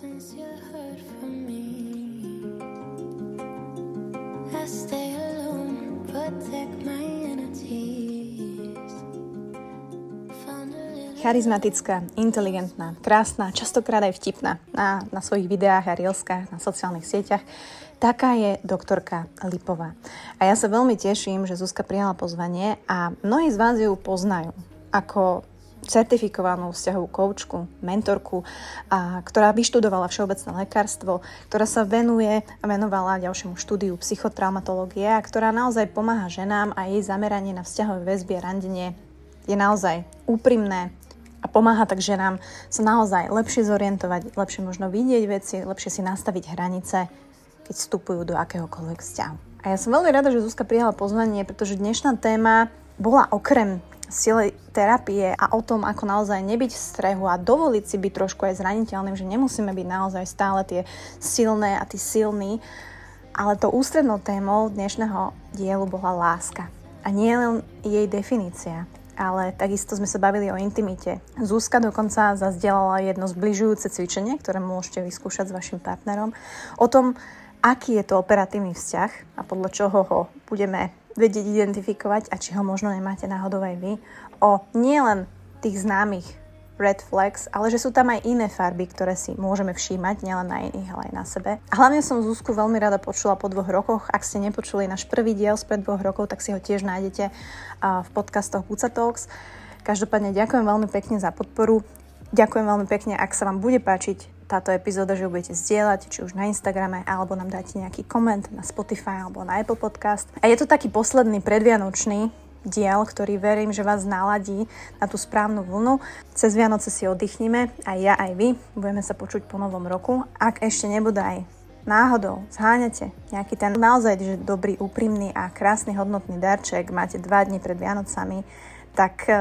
since Charizmatická, inteligentná, krásna, častokrát aj vtipná na, na svojich videách a reelskách, na sociálnych sieťach. Taká je doktorka Lipová. A ja sa veľmi teším, že Zuzka prijala pozvanie a mnohí z vás ju poznajú ako certifikovanú vzťahovú koučku, mentorku, a, ktorá vyštudovala všeobecné lekárstvo, ktorá sa venuje a venovala ďalšiemu štúdiu psychotraumatológie a ktorá naozaj pomáha ženám a jej zameranie na vzťahové väzby a randenie je naozaj úprimné a pomáha tak ženám sa naozaj lepšie zorientovať, lepšie možno vidieť veci, lepšie si nastaviť hranice, keď vstupujú do akéhokoľvek vzťahu. A ja som veľmi rada, že Zuzka prijala pozvanie, pretože dnešná téma bola okrem sile terapie a o tom, ako naozaj nebyť v strehu a dovoliť si byť trošku aj zraniteľným, že nemusíme byť naozaj stále tie silné a tí silní, ale to ústrednou témou dnešného dielu bola láska. A nie len jej definícia, ale takisto sme sa bavili o intimite. Zúska dokonca zazdielala jedno zbližujúce cvičenie, ktoré môžete vyskúšať s vašim partnerom, o tom, aký je to operatívny vzťah a podľa čoho ho budeme vedieť identifikovať a či ho možno nemáte náhodou aj vy, o nielen tých známych red flags, ale že sú tam aj iné farby, ktoré si môžeme všímať, nielen na iných, ale aj na sebe. A hlavne som Zuzku veľmi rada počula po dvoch rokoch. Ak ste nepočuli náš prvý diel spred dvoch rokov, tak si ho tiež nájdete v podcastoch Buca Talks. Každopádne ďakujem veľmi pekne za podporu. Ďakujem veľmi pekne, ak sa vám bude páčiť táto epizóda, že ju budete zdieľať, či už na Instagrame, alebo nám dáte nejaký koment na Spotify alebo na Apple Podcast. A je to taký posledný predvianočný diel, ktorý verím, že vás naladí na tú správnu vlnu. Cez Vianoce si oddychnime, aj ja, aj vy. Budeme sa počuť po novom roku. Ak ešte nebude aj náhodou zháňate nejaký ten naozaj že dobrý, úprimný a krásny hodnotný darček, máte dva dni pred Vianocami, tak e,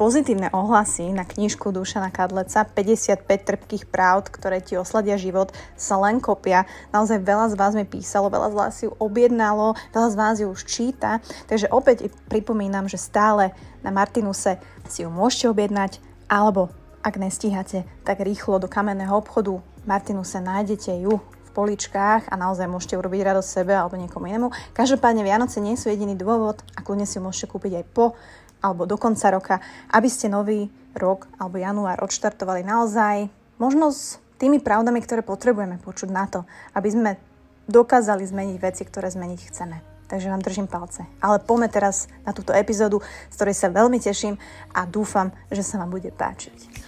pozitívne ohlasy na knižku Dušana Kadleca 55 trpkých pravd, ktoré ti osladia život, sa len kopia. Naozaj veľa z vás mi písalo, veľa z vás si ju objednalo, veľa z vás ju už číta. Takže opäť pripomínam, že stále na Martinuse si ju môžete objednať, alebo ak nestíhate, tak rýchlo do kamenného obchodu Martinuse nájdete ju poličkách a naozaj môžete urobiť radosť sebe alebo niekomu inému. Každopádne Vianoce nie sú jediný dôvod a kľudne si ju môžete kúpiť aj po alebo do konca roka, aby ste nový rok alebo január odštartovali naozaj možno s tými pravdami, ktoré potrebujeme počuť na to, aby sme dokázali zmeniť veci, ktoré zmeniť chceme. Takže vám držím palce. Ale poďme teraz na túto epizódu, z ktorej sa veľmi teším a dúfam, že sa vám bude páčiť.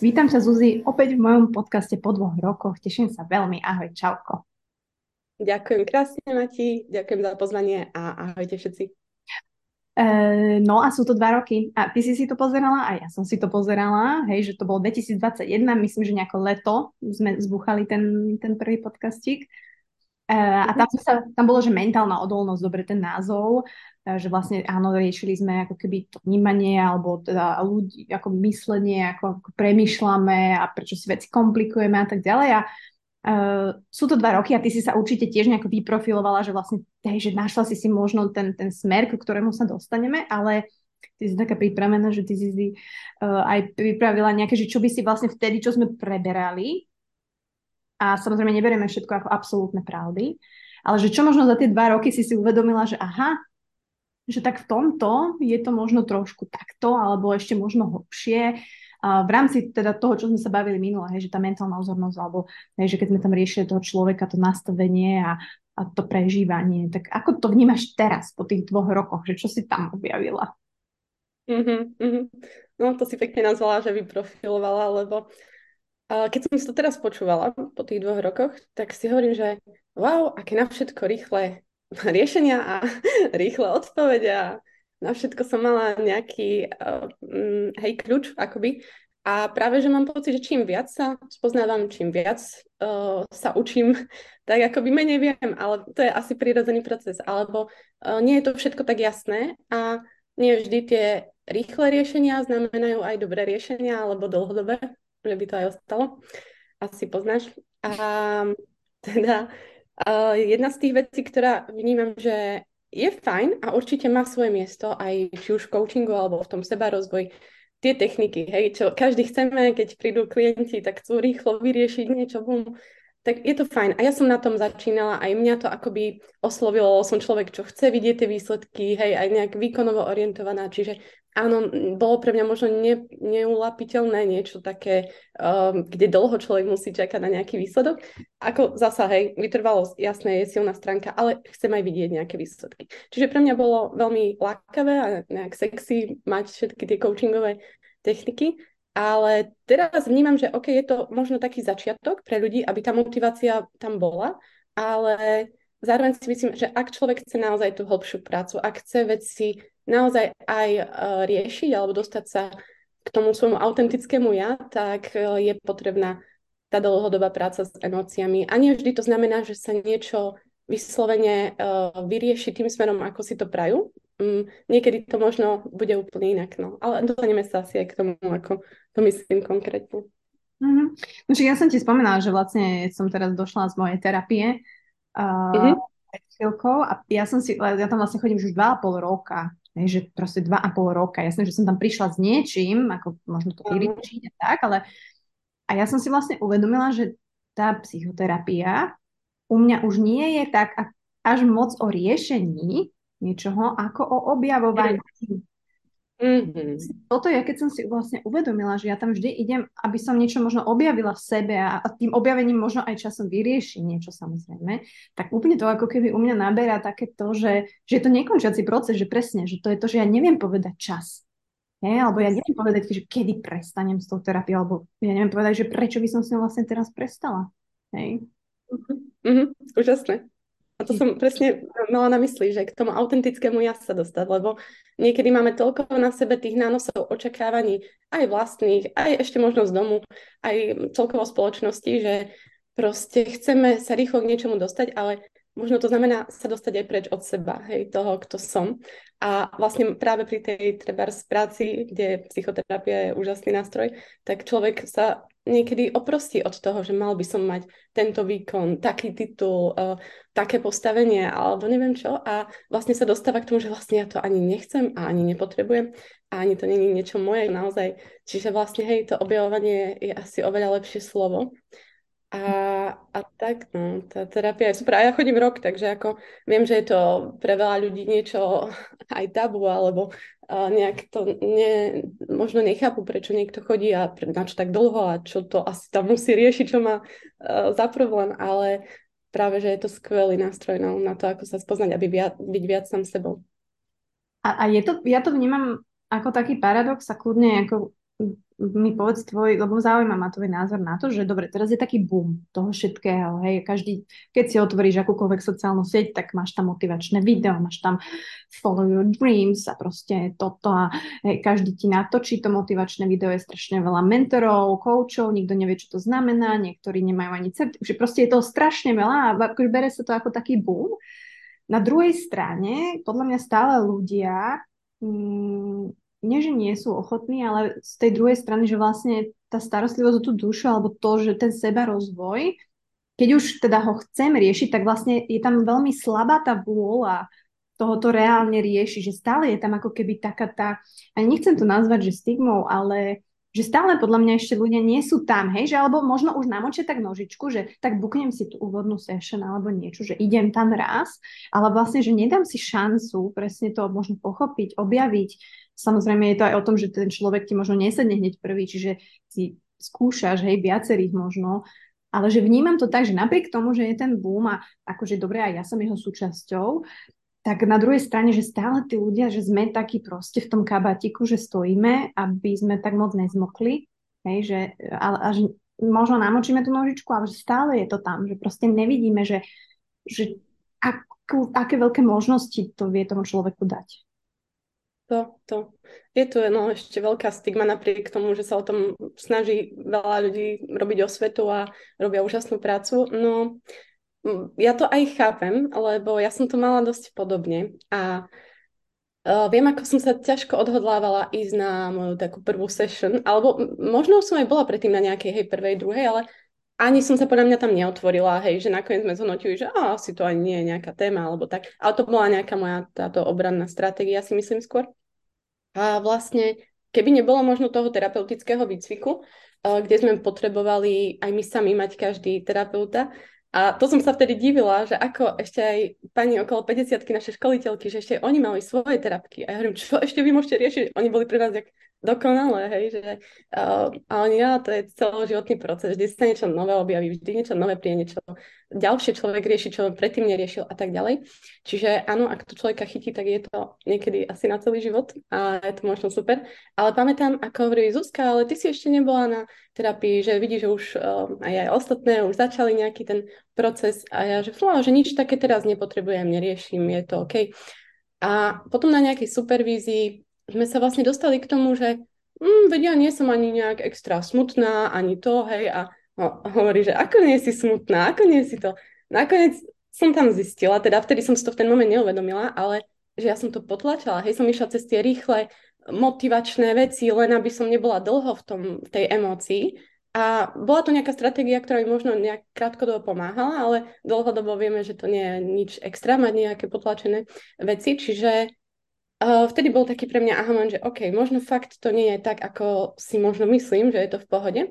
Vítam ťa Zuzi opäť v mojom podcaste po dvoch rokoch. Teším sa veľmi. Ahoj, čauko. Ďakujem krásne, Mati, ďakujem za pozvanie a ahojte všetci. E, no a sú to dva roky. A ty si si to pozerala a ja som si to pozerala. Hej, že to bolo 2021, myslím, že nejako leto sme zbuchali ten, ten prvý podcastík. E, a tam, sa, tam bolo, že mentálna odolnosť, dobre ten názov, že vlastne áno, riešili sme ako keby to vnímanie alebo teda ľudí, ako myslenie, ako, ako premyšľame a prečo si veci komplikujeme a tak ďalej. A Uh, sú to dva roky a ty si sa určite tiež nejako vyprofilovala, že vlastne, hej, že našla si si možno ten, ten smer, ku ktorému sa dostaneme, ale ty si taká pripravená, že ty si si uh, aj pripravila nejaké, že čo by si vlastne vtedy, čo sme preberali, a samozrejme neberieme všetko ako absolútne pravdy, ale že čo možno za tie dva roky si si uvedomila, že aha, že tak v tomto je to možno trošku takto, alebo ešte možno hlbšie, v rámci teda toho, čo sme sa bavili minule, hej, že tá mentálna ozornosť, alebo hej, že keď sme tam riešili toho človeka, to nastavenie a, a to prežívanie, tak ako to vnímaš teraz po tých dvoch rokoch, že čo si tam objavila? Mm-hmm. No to si pekne nazvala, že vyprofilovala, lebo uh, keď som si to teraz počúvala po tých dvoch rokoch, tak si hovorím, že wow, aké na všetko rýchle riešenia a rýchle odpovede a na všetko som mala nejaký uh, hej, kľúč akoby. A práve, že mám pocit, že čím viac sa spoznávam, čím viac uh, sa učím, tak akoby menej viem, ale to je asi prirodzený proces. Alebo uh, nie je to všetko tak jasné a nie vždy tie rýchle riešenia znamenajú aj dobré riešenia alebo dlhodobé, že by to aj ostalo. Asi poznáš. A teda uh, jedna z tých vecí, ktorá vnímam, že je fajn a určite má svoje miesto aj či už v coachingu alebo v tom sebarozvoji tie techniky, hej, čo každý chceme, keď prídu klienti, tak chcú rýchlo vyriešiť niečo, bum, tak je to fajn. A ja som na tom začínala, aj mňa to akoby oslovilo, som človek, čo chce vidieť tie výsledky, hej, aj nejak výkonovo orientovaná, čiže áno, bolo pre mňa možno ne, neulapiteľné niečo také, um, kde dlho človek musí čakať na nejaký výsledok. Ako zasa, hej, vytrvalosť, jasné, je silná stránka, ale chcem aj vidieť nejaké výsledky. Čiže pre mňa bolo veľmi lákavé a nejak sexy mať všetky tie coachingové techniky ale teraz vnímam, že OK, je to možno taký začiatok pre ľudí, aby tá motivácia tam bola, ale zároveň si myslím, že ak človek chce naozaj tú hĺbšiu prácu, ak chce veci naozaj aj uh, riešiť alebo dostať sa k tomu svojmu autentickému ja, tak uh, je potrebná tá dlhodobá práca s emóciami. A nie vždy to znamená, že sa niečo vyslovene uh, vyrieši tým smerom, ako si to prajú, um, niekedy to možno bude úplne inak, no. Ale dostaneme sa asi aj k tomu, ako to myslím konkrétne. Mm-hmm. No, ja som ti spomínala, že vlastne som teraz došla z mojej terapie uh, mm-hmm. chvíľkou a ja som si, ja tam vlastne chodím už dva a pol roka, ne, že proste dva a pol roka. Jasné, že som tam prišla s niečím, ako možno to vyliečiť a tak, ale a ja som si vlastne uvedomila, že tá psychoterapia u mňa už nie je tak až moc o riešení, niečoho ako o objavovaní. Mm-hmm. Toto je, keď som si vlastne uvedomila, že ja tam vždy idem, aby som niečo možno objavila v sebe a, a tým objavením možno aj časom vyriešim niečo samozrejme, tak úplne to ako keby u mňa naberá také to, že, že je to nekončiaci proces, že presne, že to je to, že ja neviem povedať čas. Nie? Alebo ja neviem povedať, že kedy prestanem s tou terapiou, alebo ja neviem povedať, že prečo by som s ňou vlastne teraz prestala. Hej? Mm-hmm. Úžasné. A to som presne mala na mysli, že k tomu autentickému ja sa dostať, lebo niekedy máme toľko na sebe tých nánosov očakávaní, aj vlastných, aj ešte možno z domu, aj celkovo spoločnosti, že proste chceme sa rýchlo k niečomu dostať, ale možno to znamená sa dostať aj preč od seba, hej, toho, kto som. A vlastne práve pri tej trebárs práci, kde psychoterapia je úžasný nástroj, tak človek sa niekedy oprostí od toho, že mal by som mať tento výkon, taký titul, uh, také postavenie alebo neviem čo a vlastne sa dostáva k tomu, že vlastne ja to ani nechcem a ani nepotrebujem a ani to není niečo moje naozaj. Čiže vlastne hej, to objavovanie je asi oveľa lepšie slovo. A, a tak, no, tá terapia je super. A ja chodím rok, takže ako viem, že je to pre veľa ľudí niečo aj tabu, alebo uh, nejak to ne, možno nechápu, prečo niekto chodí a na čo tak dlho a čo to asi tam musí riešiť, čo má uh, za problém, ale práve, že je to skvelý nástroj no, na to, ako sa spoznať, aby viac, byť viac sám sebou. A, a je to, ja to vnímam ako taký paradox a kľudne ako mi povedz tvoj, lebo zaujíma ma tvoj názor na to, že dobre, teraz je taký boom toho všetkého, hej, každý, keď si otvoríš akúkoľvek sociálnu sieť, tak máš tam motivačné video, máš tam follow your dreams a proste toto a hej, každý ti natočí to motivačné video, je strašne veľa mentorov, coachov, nikto nevie, čo to znamená, niektorí nemajú ani certifikát, že proste je toho strašne veľa a akože bere sa to ako taký boom. Na druhej strane, podľa mňa stále ľudia mm, nie, že nie sú ochotní, ale z tej druhej strany, že vlastne tá starostlivosť o tú dušu alebo to, že ten seba rozvoj, keď už teda ho chcem riešiť, tak vlastne je tam veľmi slabá tá vôľa tohoto reálne rieši, že stále je tam ako keby taká tá, a nechcem to nazvať, že stigmou, ale že stále podľa mňa ešte ľudia nie sú tam, hej, že alebo možno už namočia tak nožičku, že tak buknem si tú úvodnú session alebo niečo, že idem tam raz, ale vlastne, že nedám si šancu presne to možno pochopiť, objaviť, Samozrejme je to aj o tom, že ten človek ti možno nesedne hneď prvý, čiže si skúšaš, hej, viacerých možno, ale že vnímam to tak, že napriek tomu, že je ten boom a akože dobre, aj ja som jeho súčasťou, tak na druhej strane, že stále tí ľudia, že sme takí proste v tom kabatiku, že stojíme, aby sme tak moc nezmokli, hej, že, ale, a možno namočíme tú nožičku, ale že stále je to tam, že proste nevidíme, že, že akú, aké veľké možnosti to vie tomu človeku dať. To, to. Je tu no, ešte veľká stigma napriek tomu, že sa o tom snaží veľa ľudí robiť osvetu a robia úžasnú prácu. No, ja to aj chápem, lebo ja som to mala dosť podobne a uh, viem, ako som sa ťažko odhodlávala ísť na moju takú prvú session, alebo možno som aj bola predtým na nejakej hej, prvej, druhej, ale ani som sa podľa mňa tam neotvorila, hej, že nakoniec sme zhodnotili, že á, asi to ani nie je nejaká téma, alebo tak. Ale to bola nejaká moja táto obranná stratégia, si myslím skôr. A vlastne, keby nebolo možno toho terapeutického výcviku, eh, kde sme potrebovali aj my sami mať každý terapeuta, a to som sa vtedy divila, že ako ešte aj pani okolo 50 naše školiteľky, že ešte oni mali svoje terapky. A ja hovorím, čo ešte vy môžete riešiť? Oni boli pre nás jak dokonalé, hej, že uh, a oni, ja, to je celoživotný proces, vždy sa niečo nové objaví, vždy niečo nové príde, niečo ďalšie človek rieši, čo predtým neriešil a tak ďalej. Čiže áno, ak to človeka chytí, tak je to niekedy asi na celý život a je to možno super. Ale pamätám, ako hovorí Zuzka, ale ty si ešte nebola na terapii, že vidíš, že už uh, aj, aj ostatné už začali nejaký ten proces a ja, že fú, že nič také teraz nepotrebujem, neriešim, je to OK. A potom na nejakej supervízii sme sa vlastne dostali k tomu, že mm, vedia, nie som ani nejak extra smutná, ani to, hej, a no, hovorí, že ako nie si smutná, ako nie si to. Nakoniec som tam zistila, teda vtedy som si to v ten moment neuvedomila, ale že ja som to potlačala, hej, som išla cez tie rýchle motivačné veci, len aby som nebola dlho v, tom, tej emócii. A bola to nejaká stratégia, ktorá mi možno nejak krátkodobo pomáhala, ale dlhodobo vieme, že to nie je nič extra, mať nejaké potlačené veci, čiže Uh, vtedy bol taký pre mňa aha že OK, možno fakt to nie je tak, ako si možno myslím, že je to v pohode.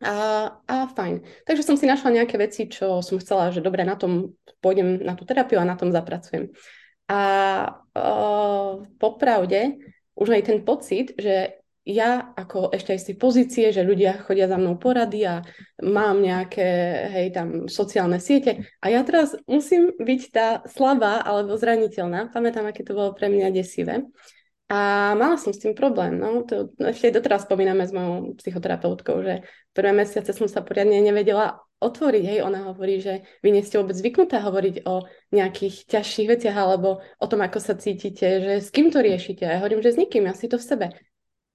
A, a fajn. Takže som si našla nejaké veci, čo som chcela, že dobre, na tom pôjdem na tú terapiu a na tom zapracujem. A uh, popravde, už aj ten pocit, že ja ako ešte aj z tej pozície, že ľudia chodia za mnou porady a mám nejaké, hej, tam sociálne siete a ja teraz musím byť tá slabá alebo zraniteľná. Pamätám, aké to bolo pre mňa desivé. A mala som s tým problém, no, to ešte doteraz spomíname s mojou psychoterapeutkou, že prvé mesiace som sa poriadne nevedela otvoriť, hej, ona hovorí, že vy nie ste vôbec zvyknutá hovoriť o nejakých ťažších veciach alebo o tom, ako sa cítite, že s kým to riešite. Ja hovorím, že s nikým, ja si to v sebe.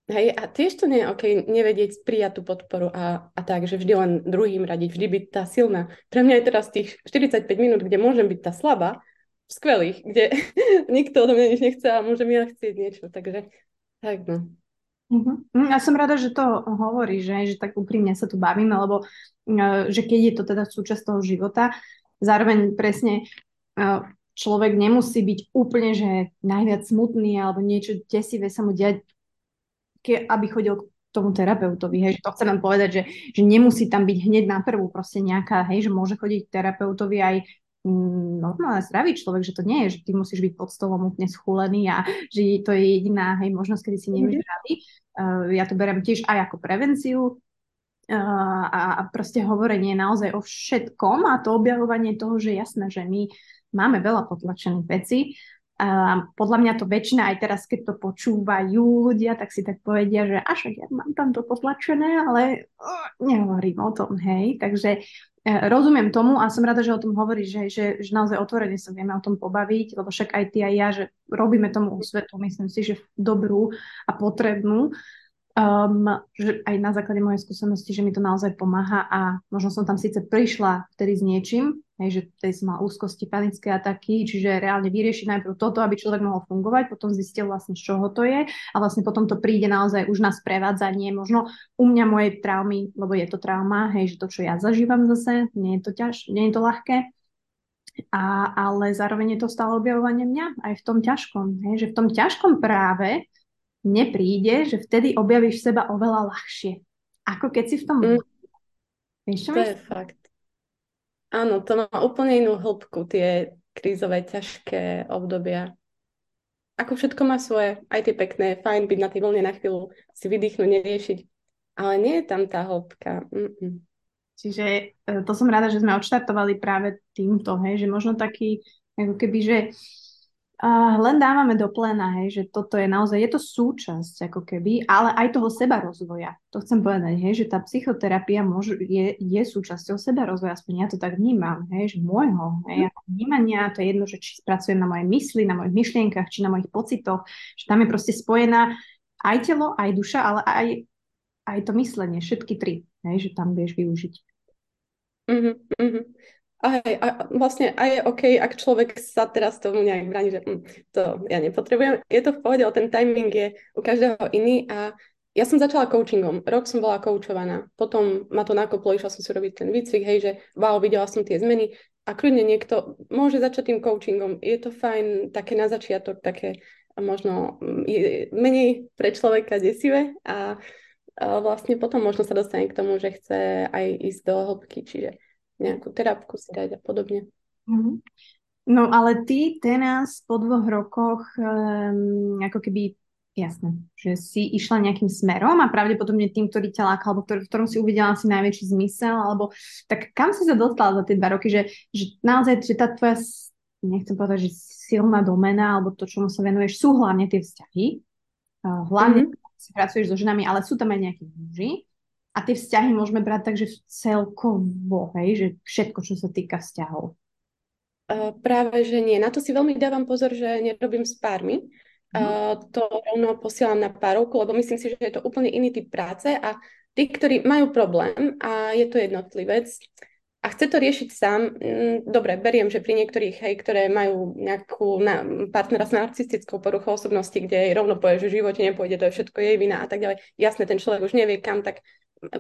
Hej, a tiež to nie je OK nevedieť prijať tú podporu a, a tak, že vždy len druhým radiť, vždy byť tá silná. Pre mňa je teraz tých 45 minút, kde môžem byť tá slabá, skvelých, kde nikto odo mňa nič nechce a môžem ja chcieť niečo. Takže tak no. Uh-huh. Ja som rada, že to hovorí, že, že tak úprimne sa tu bavíme, lebo uh, že keď je to teda súčasť toho života, zároveň presne uh, človek nemusí byť úplne, že najviac smutný alebo niečo desivé sa mu diať ke, aby chodil k tomu terapeutovi, hej, že to chcem len povedať, že, že nemusí tam byť hneď na prvú proste nejaká, hej, že môže chodiť k terapeutovi aj mm, normálne zdravý človek, že to nie je, že ty musíš byť pod stolom úplne schúlený a že to je jediná hej, možnosť, kedy si nevieš zdravý. Uh, ja to berem tiež aj ako prevenciu uh, a, a proste hovorenie naozaj o všetkom a to objavovanie toho, že jasné, že my máme veľa potlačených vecí a podľa mňa to väčšina aj teraz, keď to počúvajú ľudia, tak si tak povedia, že až ja mám tam to potlačené, ale nehovorím o tom, hej. Takže uh, rozumiem tomu a som rada, že o tom hovoríš, že, že, že naozaj otvorene sa vieme o tom pobaviť, lebo však aj ty aj ja, že robíme tomu svetu, myslím si, že dobrú a potrebnú. Um, že aj na základe mojej skúsenosti, že mi to naozaj pomáha a možno som tam síce prišla vtedy s niečím, Hej, že tej som mal úzkosti, panické ataky, čiže reálne vyriešiť najprv toto, aby človek mohol fungovať, potom zistil vlastne, z čoho to je a vlastne potom to príde naozaj už na sprevádzanie, možno u mňa mojej traumy, lebo je to trauma, hej, že to, čo ja zažívam zase, nie je to ťaž, nie je to ľahké, a, ale zároveň je to stále objavovanie mňa aj v tom ťažkom, hej, že v tom ťažkom práve nepríde, že vtedy objavíš seba oveľa ľahšie, ako keď si v tom... Mm. Vieš, čo to je fakt. Áno, to má úplne inú hĺbku, tie krízové, ťažké obdobia. Ako všetko má svoje, aj tie pekné, fajn byť na tej vlne na chvíľu, si vydýchnuť, neriešiť. Ale nie je tam tá hĺbka. Mm-mm. Čiže e, to som rada, že sme odštartovali práve týmto, hej, že možno taký, ako keby, že Uh, len dávame do plena, hej, že toto je naozaj, je to súčasť ako keby, ale aj toho seba rozvoja. To chcem povedať, hej, že tá psychoterapia môže, je, je súčasťou seba rozvoja, aspoň ja to tak vnímam, hej, že môjho, hej, vnímania, to je jedno, že či pracujem na mojej mysli, na mojich myšlienkach, či na mojich pocitoch, že tam je proste spojená aj telo, aj duša, ale aj, aj to myslenie, všetky tri, hej, že tam vieš využiť. Mm-hmm. Aj, a vlastne aj je OK, ak človek sa teraz tomu nejak bráni, že hm, to ja nepotrebujem. Je to v pohode, ale ten timing je u každého iný. A ja som začala coachingom, rok som bola koučovaná, potom ma to nakoplo, išla som si robiť ten výcvik, hej, že wow, videla som tie zmeny. A kľudne niekto môže začať tým coachingom. Je to fajn také na začiatok, také možno mm, menej pre človeka desivé. A vlastne potom možno sa dostane k tomu, že chce aj ísť do hĺbky, čiže nejakú terapku si dať a podobne. Mm-hmm. No ale ty teraz po dvoch rokoch um, ako keby Jasné, že si išla nejakým smerom a pravdepodobne tým, ktorý ťa lákal, alebo ktorý, v ktorom si uvidela asi najväčší zmysel, alebo tak kam si sa dostala za tie dva roky, že, že naozaj, že tá tvoja, nechcem povedať, že silná domena, alebo to, čomu sa venuješ, sú hlavne tie vzťahy. Hlavne mm-hmm. si pracuješ so ženami, ale sú tam aj nejakí muži. A tie vzťahy môžeme brať tak, že celkovo, hej, že všetko, čo sa týka vzťahov. Uh, práve, že nie. Na to si veľmi dávam pozor, že nerobím s pármi, uh, to rovno posielam na párovku, lebo myslím si, že je to úplne iný typ práce a tí, ktorí majú problém a je to jednotlivec a chce to riešiť sám, mm, dobre, beriem, že pri niektorých, hej, ktoré majú nejakú na, partnera s narcistickou poruchou osobnosti, kde jej rovno povie, že v živote nepôjde, to je všetko jej vina a tak ďalej. Jasne, ten človek už nevie kam, tak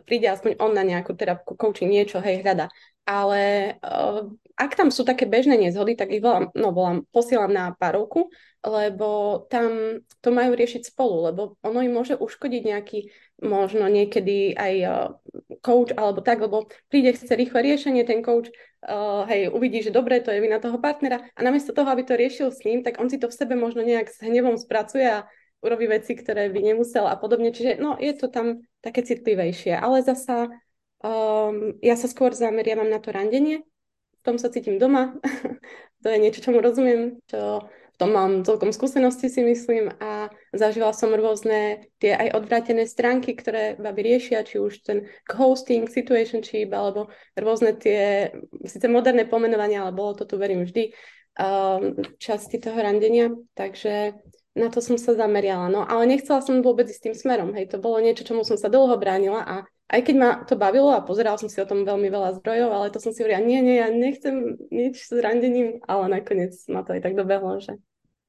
príde aspoň on na nejakú terapku, coaching, niečo, hej, hľada. Ale uh, ak tam sú také bežné nezhody, tak ich volám, no volám, posielam na párovku lebo tam to majú riešiť spolu, lebo ono im môže uškodiť nejaký možno niekedy aj uh, coach alebo tak, lebo príde, chce rýchle riešenie, ten coach uh, hej, uvidí, že dobre, to je vina toho partnera a namiesto toho, aby to riešil s ním, tak on si to v sebe možno nejak s hnevom spracuje a urobí veci, ktoré by nemusel a podobne. Čiže no, je to tam také citlivejšie, ale zasa um, ja sa skôr zameriavam na to randenie, v tom sa cítim doma, to je niečo, čomu rozumiem, čo v tom mám celkom skúsenosti si myslím. A zažila som rôzne tie aj odvrátené stránky, ktoré baby riešia, či už ten hosting, situationship alebo rôzne tie, síce moderné pomenovania, ale bolo to tu verím vždy, um, časti toho randenia, takže na to som sa zameriala. No ale nechcela som vôbec ísť tým smerom, hej, to bolo niečo, čomu som sa dlho bránila a aj keď ma to bavilo a pozerala som si o tom veľmi veľa zdrojov, ale to som si hovorila, nie, nie, ja nechcem nič s randením, ale nakoniec ma to aj tak dobehlo, že...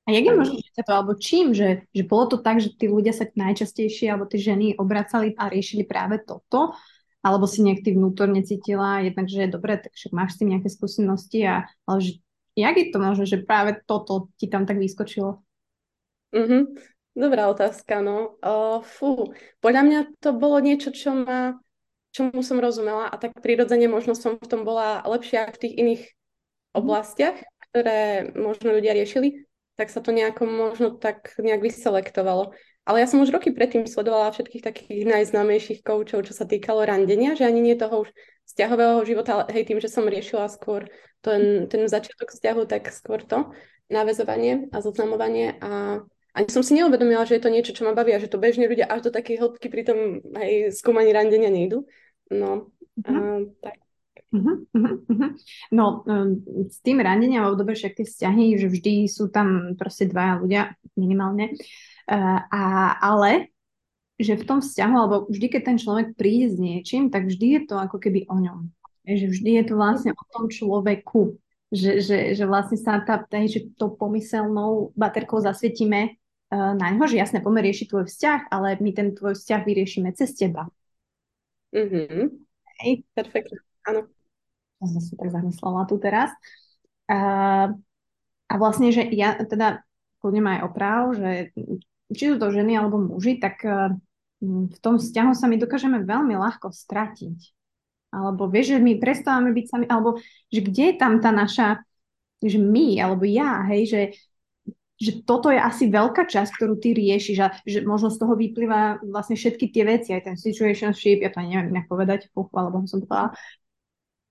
A jak je možné, že to, alebo čím, že, že bolo to tak, že tí ľudia sa najčastejšie, alebo tí ženy obracali a riešili práve toto, alebo si nejak ty vnútorne cítila, jednak, že je dobre, takže máš s tým nejaké skúsenosti, a, ale že, jak je to možné, že práve toto ti tam tak vyskočilo? Mm-hmm. Dobrá otázka, no. Uh, fú, podľa mňa to bolo niečo, čo ma, čomu som rozumela a tak prirodzene možno som v tom bola lepšia v tých iných mhm. oblastiach, ktoré možno ľudia riešili, tak sa to nejako možno tak nejak vyselektovalo. Ale ja som už roky predtým sledovala všetkých takých najznámejších koučov, čo sa týkalo randenia, že ani nie toho už vzťahového života, ale hej, tým, že som riešila skôr ten, ten začiatok vzťahu, tak skôr to navezovanie a zoznamovanie a ani som si neuvedomila, že je to niečo, čo ma baví a že to bežne ľudia až do takej hĺbky pri tom aj skúmaní randenia nejdu. No, uh-huh. a, tak. Uh-huh, uh-huh. No, um, s tým randením, alebo dobre však tie vzťahy, že vždy sú tam proste dvaja ľudia minimálne, uh, a, ale že v tom vzťahu, alebo vždy, keď ten človek príde s niečím, tak vždy je to ako keby o ňom. Že vždy je to vlastne o tom človeku. Že, že, že vlastne sa tá, tá že to pomyselnou baterkou zasvietime na ňo, že jasne, poďme riešiť tvoj vzťah, ale my ten tvoj vzťah vyriešime cez teba. Mm-hmm. Hej. Perfektne, áno. Ja som si tak zamyslela tu teraz. Uh, a vlastne, že ja teda kľudne aj oprav, že či sú to ženy alebo muži, tak uh, v tom vzťahu sa my dokážeme veľmi ľahko stratiť. Alebo vieš, že my prestávame byť sami, alebo že kde je tam tá naša, že my, alebo ja, hej, že že toto je asi veľká časť, ktorú ty riešiš a že možno z toho vyplýva vlastne všetky tie veci, aj ten situationship, ja to neviem inak povedať, fuch, alebo som povedala,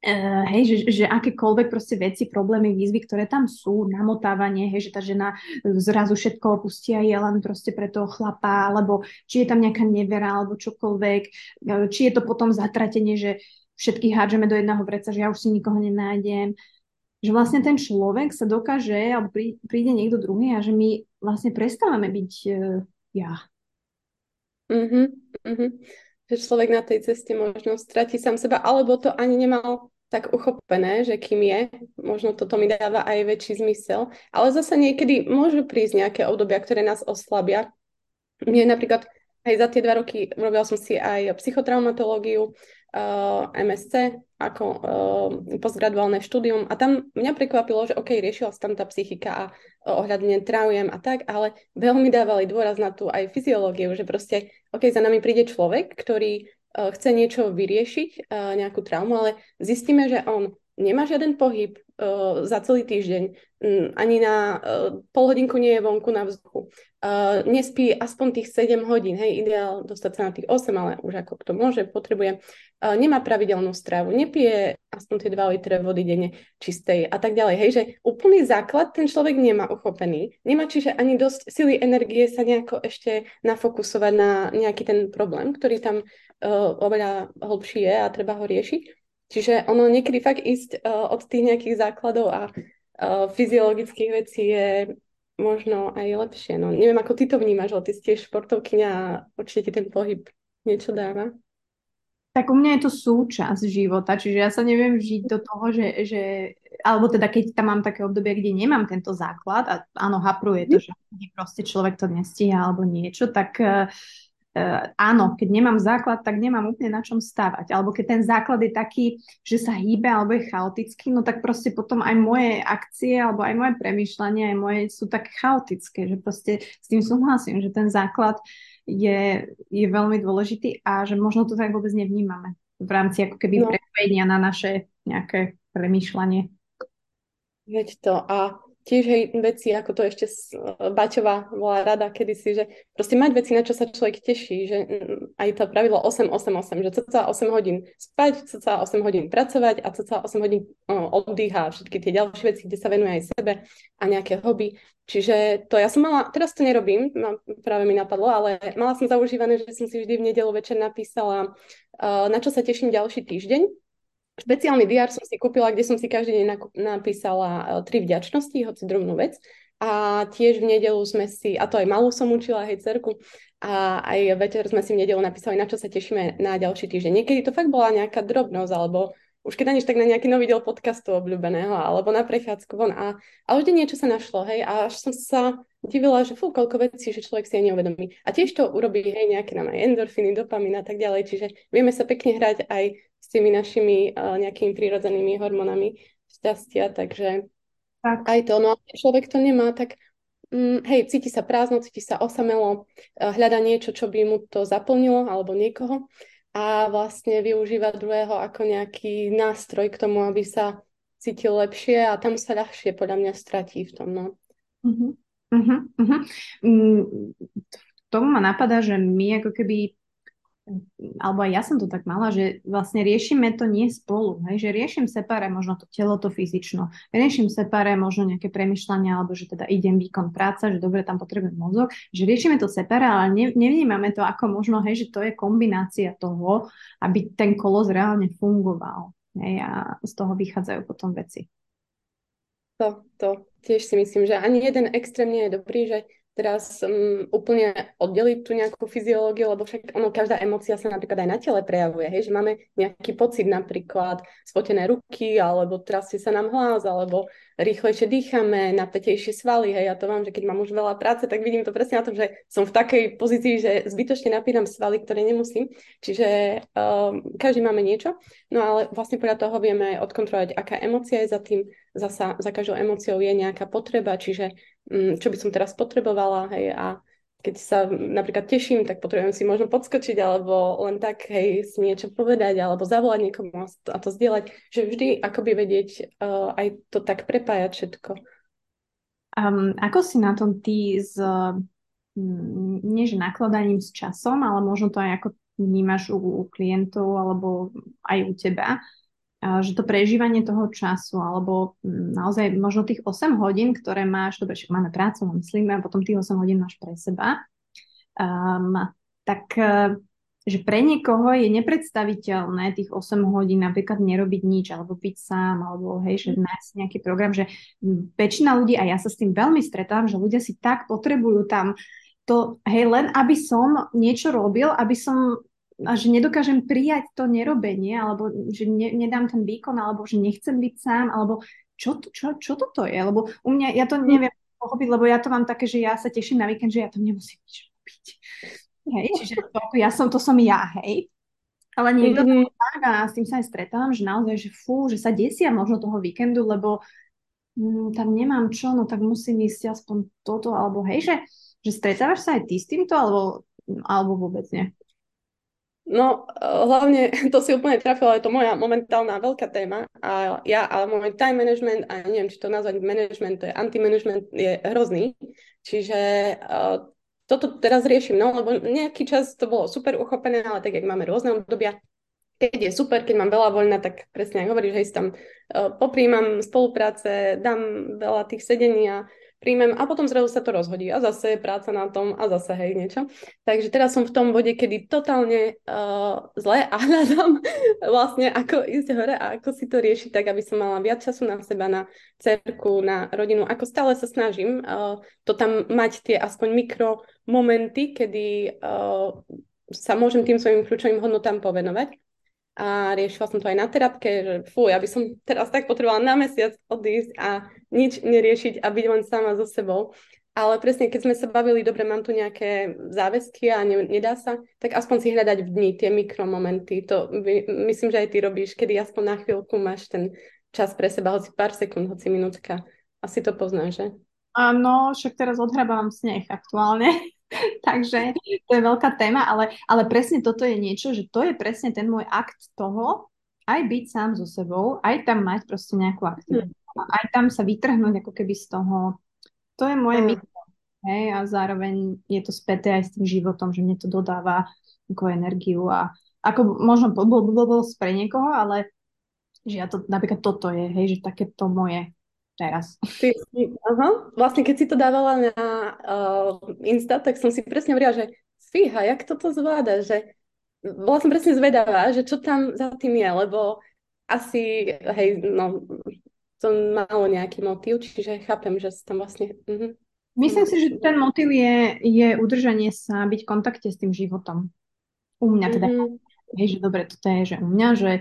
Uh, hej, že, že akékoľvek proste veci, problémy, výzvy, ktoré tam sú, namotávanie, hej, že tá žena zrazu všetko opustí a je len proste pre toho chlapa, alebo či je tam nejaká nevera, alebo čokoľvek, uh, či je to potom zatratenie, že všetkých hádžeme do jedného vreca, že ja už si nikoho nenájdem, že vlastne ten človek sa dokáže, alebo príde niekto druhý a že my vlastne prestávame byť uh, ja. Mm-hmm, mm-hmm. Že človek na tej ceste možno stratí sám seba, alebo to ani nemal tak uchopené, že kým je, možno toto mi dáva aj väčší zmysel. Ale zase niekedy môžu prísť nejaké obdobia, ktoré nás oslabia. Mne napríklad Hej, za tie dva roky robila som si aj psychotraumatológiu, uh, MSC ako uh, postgraduálne štúdium. A tam mňa prekvapilo, že OK, riešila sa tam tá psychika a uh, ohľadne traujem a tak, ale veľmi dávali dôraz na tú aj fyziológiu, že proste OK, za nami príde človek, ktorý uh, chce niečo vyriešiť, uh, nejakú traumu, ale zistíme, že on nemá žiaden pohyb uh, za celý týždeň, um, ani na uh, pol hodinku nie je vonku na vzduchu, uh, nespí aspoň tých 7 hodín, hej, ideál dostať sa na tých 8, ale už ako kto môže, potrebuje, uh, nemá pravidelnú stravu, nepije aspoň tie 2 litre vody denne čistej a tak ďalej, hej, že úplný základ ten človek nemá uchopený, nemá čiže ani dosť sily energie sa nejako ešte nafokusovať na nejaký ten problém, ktorý tam uh, oveľa hlbší je a treba ho riešiť. Čiže ono niekedy fakt ísť uh, od tých nejakých základov a uh, fyziologických vecí je možno aj lepšie. No, neviem, ako ty to vnímaš, ale ty si tiež športovkyňa a určite ti ten pohyb niečo dáva. Tak u mňa je to súčasť života, čiže ja sa neviem žiť do toho, že, že alebo teda keď tam mám také obdobie, kde nemám tento základ a áno, hapruje to, mhm. že proste človek to nestíha alebo niečo, tak uh, Uh, áno, keď nemám základ, tak nemám úplne na čom stávať. Alebo keď ten základ je taký, že sa hýbe alebo je chaotický, no tak proste potom aj moje akcie alebo aj moje premýšľania aj moje sú také chaotické, že proste s tým súhlasím, že ten základ je, je veľmi dôležitý a že možno to tak vôbec nevnímame v rámci ako keby no. prepojenia na naše nejaké premýšľanie. Veď to a tiež hej, veci, ako to ešte Baťová bola rada kedysi, že proste mať veci, na čo sa človek teší, že aj to pravidlo 8-8-8, že cca 8 hodín spať, cca 8 hodín pracovať a cca 8 hodín oddycha a všetky tie ďalšie veci, kde sa venuje aj sebe a nejaké hobby. Čiže to ja som mala, teraz to nerobím, práve mi napadlo, ale mala som zaužívané, že som si vždy v nedelu večer napísala, na čo sa teším ďalší týždeň Špeciálny diár som si kúpila, kde som si každý deň napísala e, tri vďačnosti, hoci drobnú vec. A tiež v nedelu sme si, a to aj malú som učila, hej, cerku, a aj večer sme si v nedelu napísali, na čo sa tešíme na ďalší týždeň. Niekedy to fakt bola nejaká drobnosť, alebo už keď aniž tak na nejaký nový diel podcastu obľúbeného, alebo na prechádzku von. A, a vždy niečo sa našlo, hej, a až som sa divila, že fú, koľko vecí, že človek si aj neuvedomí. A tiež to urobí, hej, nejaké nám aj endorfiny, dopamín a tak ďalej, čiže vieme sa pekne hrať aj s tými našimi uh, nejakými prírodzenými hormónami šťastia, takže tak. aj to. No a človek to nemá, tak um, hej, cíti sa prázdno, cíti sa osamelo, uh, hľada niečo, čo by mu to zaplnilo, alebo niekoho a vlastne využíva druhého ako nejaký nástroj k tomu, aby sa cítil lepšie a tam sa ľahšie podľa mňa stratí v tom. No. Uh-huh. Uh-huh. Mm, tomu ma napadá, že my ako keby alebo aj ja som to tak mala, že vlastne riešime to nie spolu, hej, že riešim separé možno to telo, to fyzično, riešim separé možno nejaké premyšľania, alebo že teda idem výkon práca, že dobre, tam potrebujem mozog, že riešime to separé, ale ne, nevnímame to ako možno, hej, že to je kombinácia toho, aby ten kolos reálne fungoval. Hej, a z toho vychádzajú potom veci. To, to tiež si myslím, že ani jeden extrém nie je dobrý, že teraz um, úplne oddeliť tú nejakú fyziológiu, lebo však ono, každá emocia sa napríklad aj na tele prejavuje, hej, že máme nejaký pocit napríklad spotené ruky, alebo trastie sa nám hlas, alebo rýchlejšie dýchame, napätejšie svaly, hej, ja to vám, že keď mám už veľa práce, tak vidím to presne na tom, že som v takej pozícii, že zbytočne napínam svaly, ktoré nemusím, čiže um, každý máme niečo, no ale vlastne podľa toho vieme odkontrolovať, aká emocia je za tým, zasa za každou emóciou je nejaká potreba, čiže čo by som teraz potrebovala, hej, a keď sa napríklad teším, tak potrebujem si možno podskočiť alebo len tak, hej, si niečo povedať alebo zavolať niekomu a to zdieľať, že vždy akoby vedieť uh, aj to tak prepájať všetko. Um, ako si na tom ty s, nie že nakladaním s časom, ale možno to aj ako vnímaš u, u klientov alebo aj u teba, že to prežívanie toho času, alebo mm, naozaj možno tých 8 hodín, ktoré máš, dobre, však máme prácu, myslíme, a potom tých 8 hodín máš pre seba, um, tak e, že pre niekoho je nepredstaviteľné tých 8 hodín napríklad nerobiť nič, alebo byť sám, alebo hej, že nájsť nejaký program, že väčšina ľudí, a ja sa s tým veľmi stretávam, že ľudia si tak potrebujú tam to, hej, len aby som niečo robil, aby som že nedokážem prijať to nerobenie, alebo že ne, nedám ten výkon, alebo že nechcem byť sám, alebo čo, to, čo, čo toto je? Lebo u mňa, ja to neviem pochopiť, lebo ja to mám také, že ja sa teším na víkend, že ja tam nemusím nič robiť. Hej, čiže to, ja som, to som ja, hej. Ale niekto Mhm. tak a s tým sa aj stretávam, že naozaj, že fú, že sa desia možno toho víkendu, lebo mm, tam nemám čo, no tak musím ísť aspoň toto, alebo hej, že, že stretávaš sa aj ty s týmto, alebo, alebo vôbec nie? No, hlavne to si úplne trafila, je to moja momentálna veľká téma a ja, ale môj time management, a neviem, či to nazvať management, to je anti-management, je hrozný. Čiže uh, toto teraz riešim, no, lebo nejaký čas to bolo super uchopené, ale tak, jak máme rôzne obdobia, keď je super, keď mám veľa voľna, tak presne ako hovoríš, hej, si tam uh, popríjmam spolupráce, dám veľa tých sedení a príjmem a potom zrazu sa to rozhodí a zase je práca na tom a zase hej niečo. Takže teraz som v tom bode, kedy totálne uh, zle a hľadám vlastne ako ísť hore a ako si to riešiť tak, aby som mala viac času na seba, na cerku, na rodinu. Ako stále sa snažím uh, to tam mať tie aspoň mikro momenty, kedy uh, sa môžem tým svojim kľúčovým hodnotám povenovať a riešila som to aj na terapke, že fú, ja by som teraz tak potrebovala na mesiac odísť a nič neriešiť a byť len sama so sebou. Ale presne, keď sme sa bavili, dobre, mám tu nejaké záväzky a ne, nedá sa, tak aspoň si hľadať v dni tie mikromomenty. To my, myslím, že aj ty robíš, kedy aspoň na chvíľku máš ten čas pre seba, hoci pár sekúnd, hoci minútka. Asi to poznáš, že? Áno, však teraz odhrabávam sneh aktuálne. Takže to je veľká téma, ale, ale presne toto je niečo, že to je presne ten môj akt toho, aj byť sám so sebou, aj tam mať proste nejakú aktivitu. Aj tam sa vytrhnúť ako keby z toho. To je moje Mm. mikro. Hej, a zároveň je to späté aj s tým životom, že mne to dodáva ako energiu a ako možno bol bol pre niekoho, ale že ja to, napríklad toto je, hej, že takéto moje teraz. Ty, aha. Vlastne keď si to dávala na uh, Insta, tak som si presne hovorila, že fíha, jak toto zvláda, že bola som presne zvedavá, že čo tam za tým je, lebo asi, hej, no, to malo nejaký motív, čiže chápem, že tam vlastne... Uh-huh. Myslím si, že ten motiv je, je udržanie sa, byť v kontakte s tým životom. U mňa teda, Uh-huh. hej, že dobre, toto je, že u mňa, že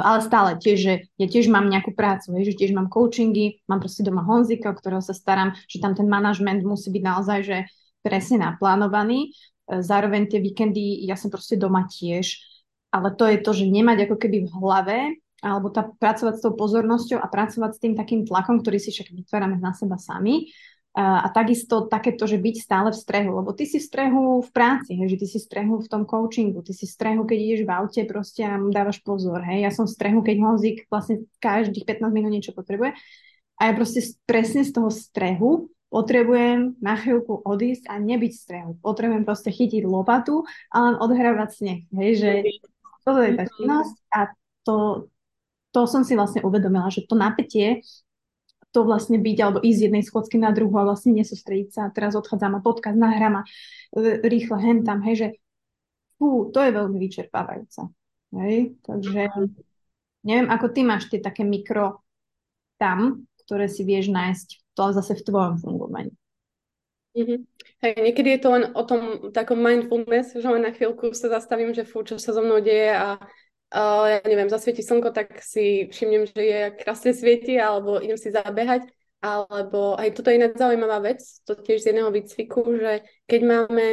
ale stále tiež, že ja tiež mám nejakú prácu, hej, že tiež mám coachingy, mám proste doma Honzika, o ktorého sa starám, že tam ten manažment musí byť naozaj, že presne naplánovaný. E, Zároveň tie víkendy, ja som proste doma tiež, ale to je to, že nemať ako keby v hlave, alebo tá, pracovať s tou pozornosťou a pracovať s tým takým tlakom, ktorý si však vytvárame na seba sami, a, a takisto takéto, že byť stále v strehu, lebo ty si v strehu v práci, hej, že ty si v strehu v tom coachingu, ty si v strehu, keď ideš v aute proste a dávaš pozor, hej, ja som v strehu, keď Honzik vlastne každých 15 minút niečo potrebuje a ja proste presne z toho strehu potrebujem na chvíľku odísť a nebyť v strehu. Potrebujem proste chytiť lopatu a len odhrávať sneh, hej, že toto je tá činnosť a to, to som si vlastne uvedomila, že to napätie to vlastne byť, alebo ísť z jednej schôdzky na druhú a vlastne nesústrediť sa. Teraz odchádzam a podcast nahrám a e, rýchle hen tam, hej, že fú, to je veľmi vyčerpávajúce. Hej, takže neviem, ako ty máš tie také mikro tam, ktoré si vieš nájsť to zase v tvojom fungovaní. Mhm. Hej, niekedy je to len o tom takom mindfulness, že len na chvíľku sa zastavím, že fú, čo sa so mnou deje a ja neviem, zasvieti slnko, tak si všimnem, že je krásne svieti, alebo idem si zabehať, alebo aj toto je iná zaujímavá vec, to tiež z jedného výcviku, že keď máme,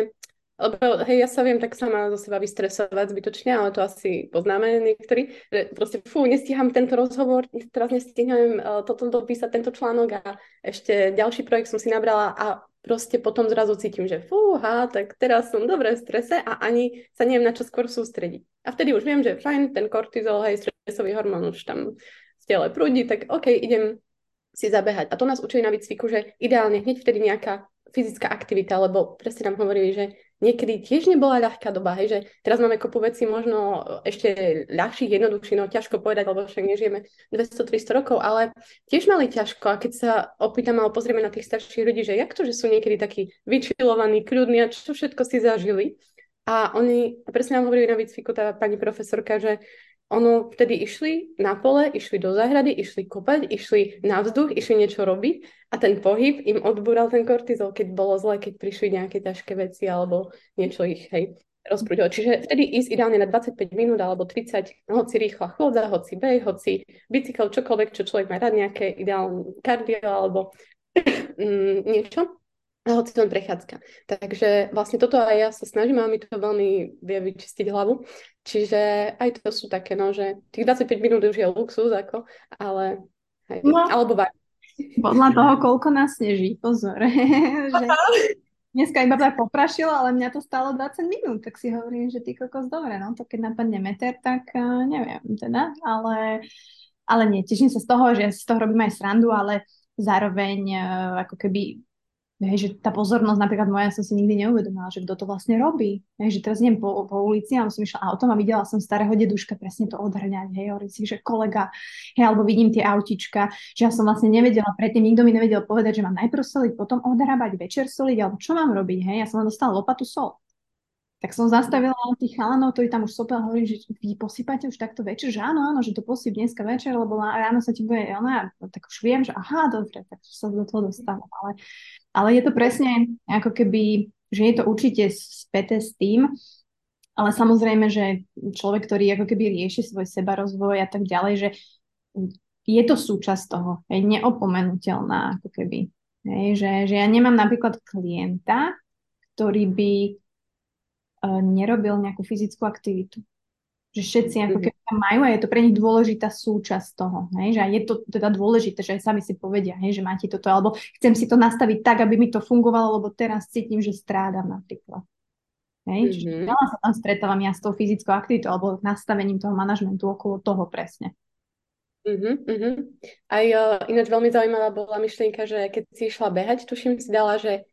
lebo hej, ja sa viem tak sama zo seba vystresovať zbytočne, ale to asi poznáme niektorí, že proste fú, nestíham tento rozhovor, teraz nestihnem uh, toto dopísať, tento článok a ešte ďalší projekt som si nabrala a proste potom zrazu cítim, že fúha, tak teraz som dobre v strese a ani sa neviem na čo skôr sústrediť. A vtedy už viem, že fajn, ten kortizol, hej, stresový hormón už tam v tele prúdi, tak OK, idem si zabehať. A to nás učili na výcviku, že ideálne hneď vtedy nejaká fyzická aktivita, lebo presne nám hovorili, že niekedy tiež nebola ľahká doba, hej, že teraz máme kopu vecí možno ešte ľahších, jednoduchších, no ťažko povedať, lebo však nežijeme 200-300 rokov, ale tiež mali ťažko a keď sa opýtam alebo pozrieme na tých starších ľudí, že jak to, že sú niekedy takí vyčilovaní, kľudní a čo všetko si zažili. A oni, presne nám hovorili na výcviku tá pani profesorka, že ono vtedy išli na pole, išli do záhrady, išli kopať, išli na vzduch, išli niečo robiť a ten pohyb im odbúral ten kortizol, keď bolo zle, keď prišli nejaké ťažké veci alebo niečo ich, hej, rozprúdilo. Čiže vtedy ísť ideálne na 25 minút alebo 30, hoci rýchla chôdza, hoci bej, hoci bicykel, čokoľvek, čo človek má rád, nejaké ideálne kardio alebo mm, niečo. A hoci len prechádzka. Takže vlastne toto aj ja sa snažím a mi to veľmi vie vyčistiť hlavu. Čiže aj to sú také, no, že tých 25 minút už je luxus, ako, ale hej, no. alebo vaj. Podľa toho, koľko nás sneží, pozor. že dneska iba tak poprašilo, ale mňa to stalo 20 minút, tak si hovorím, že ty kokos dobre, no to keď napadne meter, tak uh, neviem teda, ale, ale nie, teším sa z toho, že ja si z toho robím aj srandu, ale zároveň uh, ako keby Hej, že tá pozornosť napríklad moja som si nikdy neuvedomila, že kto to vlastne robí. Hej, že teraz idem po, po ulici a som išla autom a videla som starého deduška presne to odhrňať. Hej, hovorím si, že kolega, hej, alebo vidím tie autička, že ja som vlastne nevedela predtým, nikto mi nevedel povedať, že mám najprv soliť, potom odrábať, večer soliť, alebo čo mám robiť, hej, ja som len dostala lopatu sol. Tak som zastavila tých chalanov, ktorí tam už sopel, hovorím, že vy posypate už takto večer, že áno, áno, že to posyp dneska večer, lebo ráno sa ti bude, ona, tak už viem, že aha, dobre, tak sa do toho dostávam. Ale, ale je to presne ako keby, že je to určite späté s tým, ale samozrejme, že človek, ktorý ako keby rieši svoj seba rozvoj a tak ďalej, že je to súčasť toho, je neopomenutelná ako keby. Hej, že, že ja nemám napríklad klienta, ktorý by uh, nerobil nejakú fyzickú aktivitu. Že všetci ako mhm. keby majú a je to pre nich dôležitá súčasť toho. Hej? Že je to teda dôležité, že aj sami si povedia, hej, že máte toto, alebo chcem si to nastaviť tak, aby mi to fungovalo, lebo teraz cítim, že strádam napríklad. Hej? Mm-hmm. Čiže veľa sa tam stretávam ja s tou fyzickou aktivitou alebo nastavením toho manažmentu okolo toho presne. Uh-huh, uh-huh. Aj uh, ináč veľmi zaujímavá bola myšlienka, že keď si išla behať, tuším si dala, že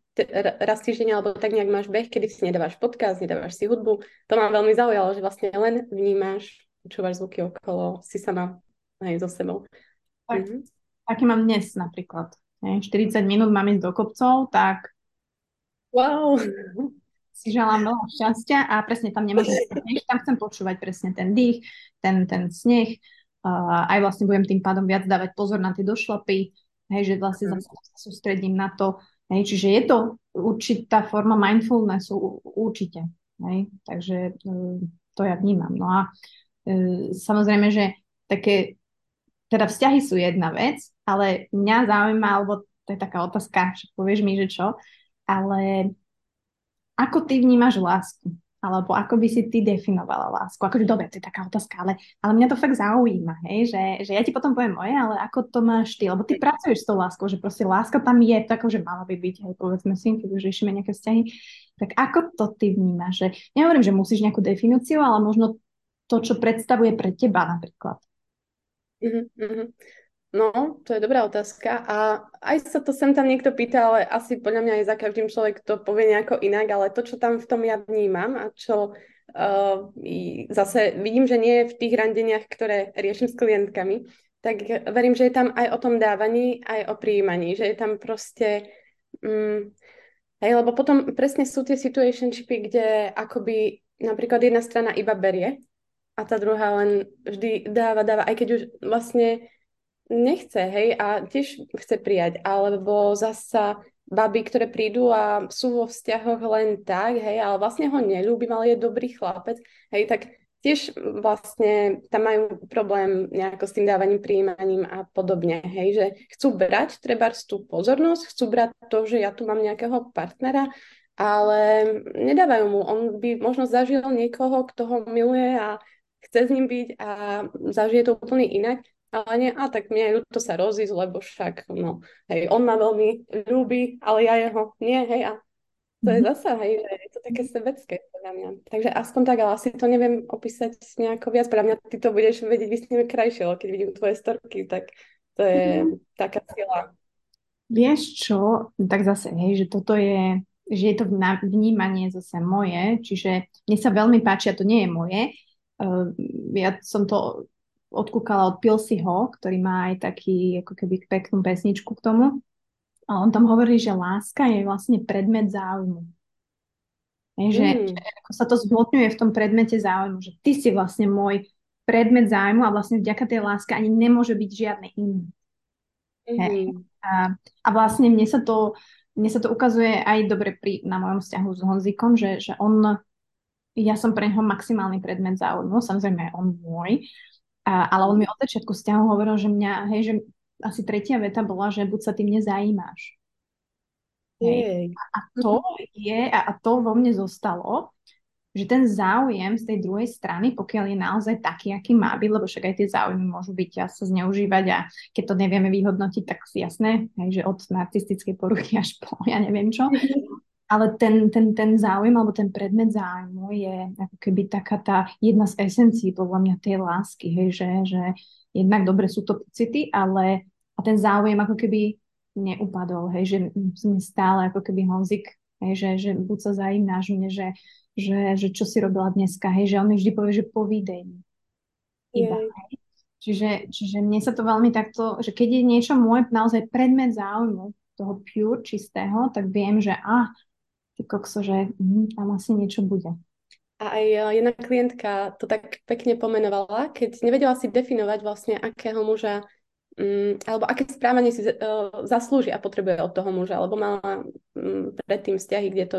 raz týždeň alebo tak nejak máš beh, kedy si nedávaš podcast, nedávaš si hudbu. To ma veľmi zaujalo, že vlastne len vnímaš, počúvaš zvuky okolo, si sama aj so sebou. Tak, mm-hmm. Taký mám dnes napríklad. 40 minút mám ísť do kopcov, tak wow. si želám veľa šťastia a presne tam nemôžem tam chcem počúvať presne ten dých, ten, ten sneh, uh, aj vlastne budem tým pádom viac dávať pozor na tie došlapy, hej, že vlastne mm. zase sa sústredím na to, Hej, čiže je to určitá forma mindfulnessu, určite. Hej, takže e, to ja vnímam. No a samozrejme, že také, teda vzťahy sú jedna vec, ale mňa zaujíma, alebo to je taká otázka, že povieš mi, že čo, ale ako ty vnímaš lásku? Alebo ako by si ty definovala lásku? Akože dobre, to je taká otázka, ale, ale mňa to fakt zaujíma, hej? Že, že ja ti potom poviem moje, ale ako to máš ty? Lebo ty pracuješ s tou láskou, že proste láska tam je, tak že mala by byť, hej, povedzme si, keď už riešime nejaké vzťahy. Tak ako to ty vnímaš? Že, nehovorím, že musíš nejakú definíciu, ale možno to, čo predstavuje pre teba napríklad. Mm-hmm. No, to je dobrá otázka a aj sa to sem tam niekto pýta, ale asi podľa mňa aj za každým človek to povie nejako inak, ale to, čo tam v tom ja vnímam a čo uh, zase vidím, že nie je v tých randeniach, ktoré riešim s klientkami, tak verím, že je tam aj o tom dávaní, aj o príjmaní, že je tam proste... Um, hej, lebo potom presne sú tie situationshipy, kde akoby napríklad jedna strana iba berie a tá druhá len vždy dáva, dáva, aj keď už vlastne nechce, hej, a tiež chce prijať, alebo zasa baby, ktoré prídu a sú vo vzťahoch len tak, hej, ale vlastne ho nelúbim, ale je dobrý chlapec, hej, tak tiež vlastne tam majú problém nejako s tým dávaním, príjmaním a podobne, hej, že chcú brať treba tú pozornosť, chcú brať to, že ja tu mám nejakého partnera, ale nedávajú mu, on by možno zažil niekoho, kto ho miluje a chce s ním byť a zažije to úplne inak ale nie, a tak mne je ľúto sa rozísť, lebo však, no, hej, on ma veľmi ľúbi, ale ja jeho nie, hej, a to je mhm. zasa, hej, je to také sebecké, podľa mňa. Takže aspoň tak, ale asi to neviem opísať nejako viac, podľa mňa ty to budeš vedieť vysnievať krajšie, keď vidím tvoje storky, tak to je mm. taká sila. Vieš čo, tak zase, hej, že toto je, že je to vnímanie zase moje, čiže mne sa veľmi páči, a to nie je moje, ja som to odkúkala od Pilsiho, ktorý má aj taký ako keby peknú pesničku k tomu. A on tam hovorí, že láska je vlastne predmet záujmu. Je, že, mm. že ako sa to zhmotňuje v tom predmete záujmu, že ty si vlastne môj predmet záujmu a vlastne vďaka tej láske ani nemôže byť žiadne iný. Mm. A, a vlastne mne sa to mne sa to ukazuje aj dobre pri, na mojom vzťahu s Honzikom, že, že on, ja som pre neho maximálny predmet záujmu, samozrejme on môj, a, ale on mi od začiatku vzťahu hovoril, že mňa, hej, že asi tretia veta bola, že buď sa tým nezajímáš. Hej. Jej. A to je, a a to vo mne zostalo, že ten záujem z tej druhej strany, pokiaľ je naozaj taký, aký má byť, lebo však aj tie záujmy môžu byť a sa zneužívať a keď to nevieme vyhodnotiť, tak si jasné, hej, že od narcistickej poruchy až po ja neviem čo. Ale ten, ten, ten záujem alebo ten predmet záujmu je ako keby taká tá jedna z esencií podľa mňa tej lásky, hej, že, že jednak dobre sú to pocity, ale a ten záujem ako keby neupadol, hej, že sme stále ako keby honzik, hej, že, že buď sa zájim nážne, že, že, že čo si robila dneska, hej, že on mi vždy povie, že. Iba, Jej. hej. Čiže, čiže mne sa to veľmi takto, že keď je niečo môj naozaj predmet záujmu, toho pure, čistého, tak viem, že a, ty kokso, že hm, tam asi niečo bude. A aj eh, jedna klientka to tak pekne pomenovala, keď nevedela si definovať vlastne, akého muža mm, alebo aké správanie si uh, zaslúži a potrebuje od toho muža, alebo mala mm, predtým vzťahy, kde to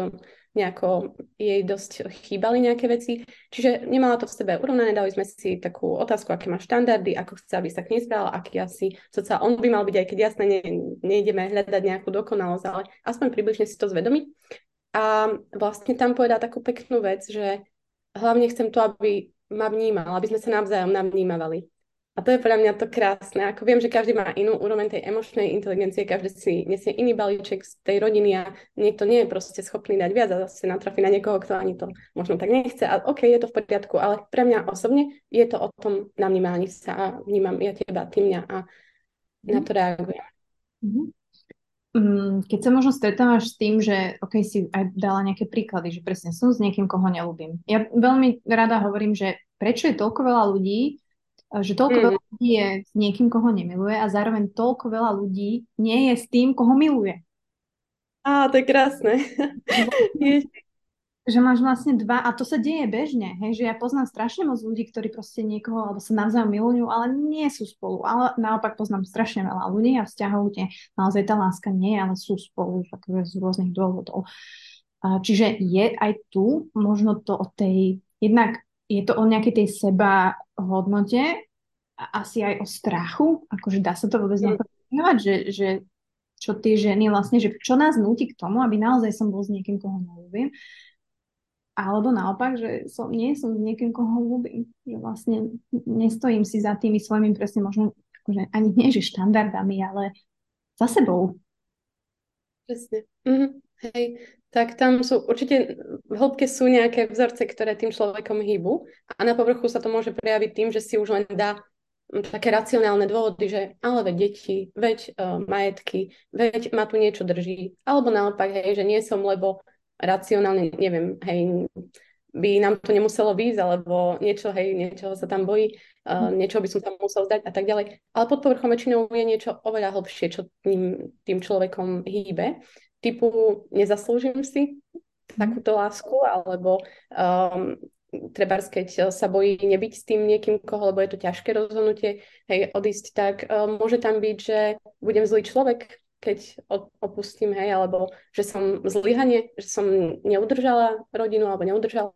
nejako jej dosť chýbali nejaké veci. Čiže nemala to v sebe urovnané, dali sme si takú otázku, aké má štandardy, ako chce, aby sa k nej správal, aký asi soca on by mal byť, aj keď jasne ne, nejdeme hľadať nejakú dokonalosť, ale aspoň približne si to zvedomiť. A vlastne tam povedala takú peknú vec, že hlavne chcem to, aby ma vnímal, aby sme sa navzájom navnímavali. A to je pre mňa to krásne. Ako viem, že každý má inú úroveň tej emočnej inteligencie, každý si nesie iný balíček z tej rodiny a niekto nie je proste schopný dať viac a zase natrafí na niekoho, kto ani to možno tak nechce. A OK, je to v poriadku, ale pre mňa osobne je to o tom navnímaní sa a vnímam ja teba, ty mňa a na to reagujem. Mhm. Mm, Keď sa možno stretávaš s tým, že OK, si aj dala nejaké príklady, že presne som s niekým, koho nelúbim. Ja veľmi rada hovorím, že prečo je toľko veľa ľudí, eh, že toľko Mm. veľa ľudí je s niekým, koho nemiluje a zároveň toľko veľa ľudí nie je s tým, koho miluje. Á, to je krásne. Že máš vlastne dva, a to sa deje bežne, hej, že ja poznám strašne moc ľudí, ktorí proste niekoho, alebo sa navzájom milujú, ale nie sú spolu. Ale naopak poznám strašne veľa ľudí a vzťahov, kde naozaj tá láska nie ale sú spolu akože z rôznych dôvodov. A Čiže je aj tu možno to o tej, jednak je to o nejakej tej seba hodnote, a asi aj o strachu, akože dá sa to vôbec Mm. napovedať, že, že čo tie ženy vlastne, že čo nás núti k tomu, aby naozaj som bol s niekým, koho neľúbim, alebo naopak, že som, nie som s niekým, koho ľúbim. Že vlastne nestojím si za tými svojimi presne možno, akože ani nie, že štandardami, ale za sebou. Presne. Mhm. Hej, tak tam sú určite v hĺbke sú nejaké vzorce, ktoré tým človekom hýbu a na povrchu sa to môže prejaviť tým, že si už len dá také racionálne dôvody, že ale veď deti, veď uh, majetky, veď ma tu niečo drží, alebo naopak, hej, že nie som, lebo racionálne, neviem, hej, by nám to nemuselo výjsť, alebo niečo, hej, niečoho sa tam bojí, uh, niečo by som tam musel zdať a tak ďalej. Ale pod povrchom väčšinou je niečo oveľa hlbšie, čo tým, tým človekom hýbe. Typu nezaslúžim si takúto lásku, alebo um, treba, keď sa bojí nebyť s tým niekým koho, lebo je to ťažké rozhodnutie, hej, odísť, tak um, môže tam byť, že budem zlý človek, keď opustím, hej, alebo že som zlyhanie, že som neudržala rodinu alebo neudržala.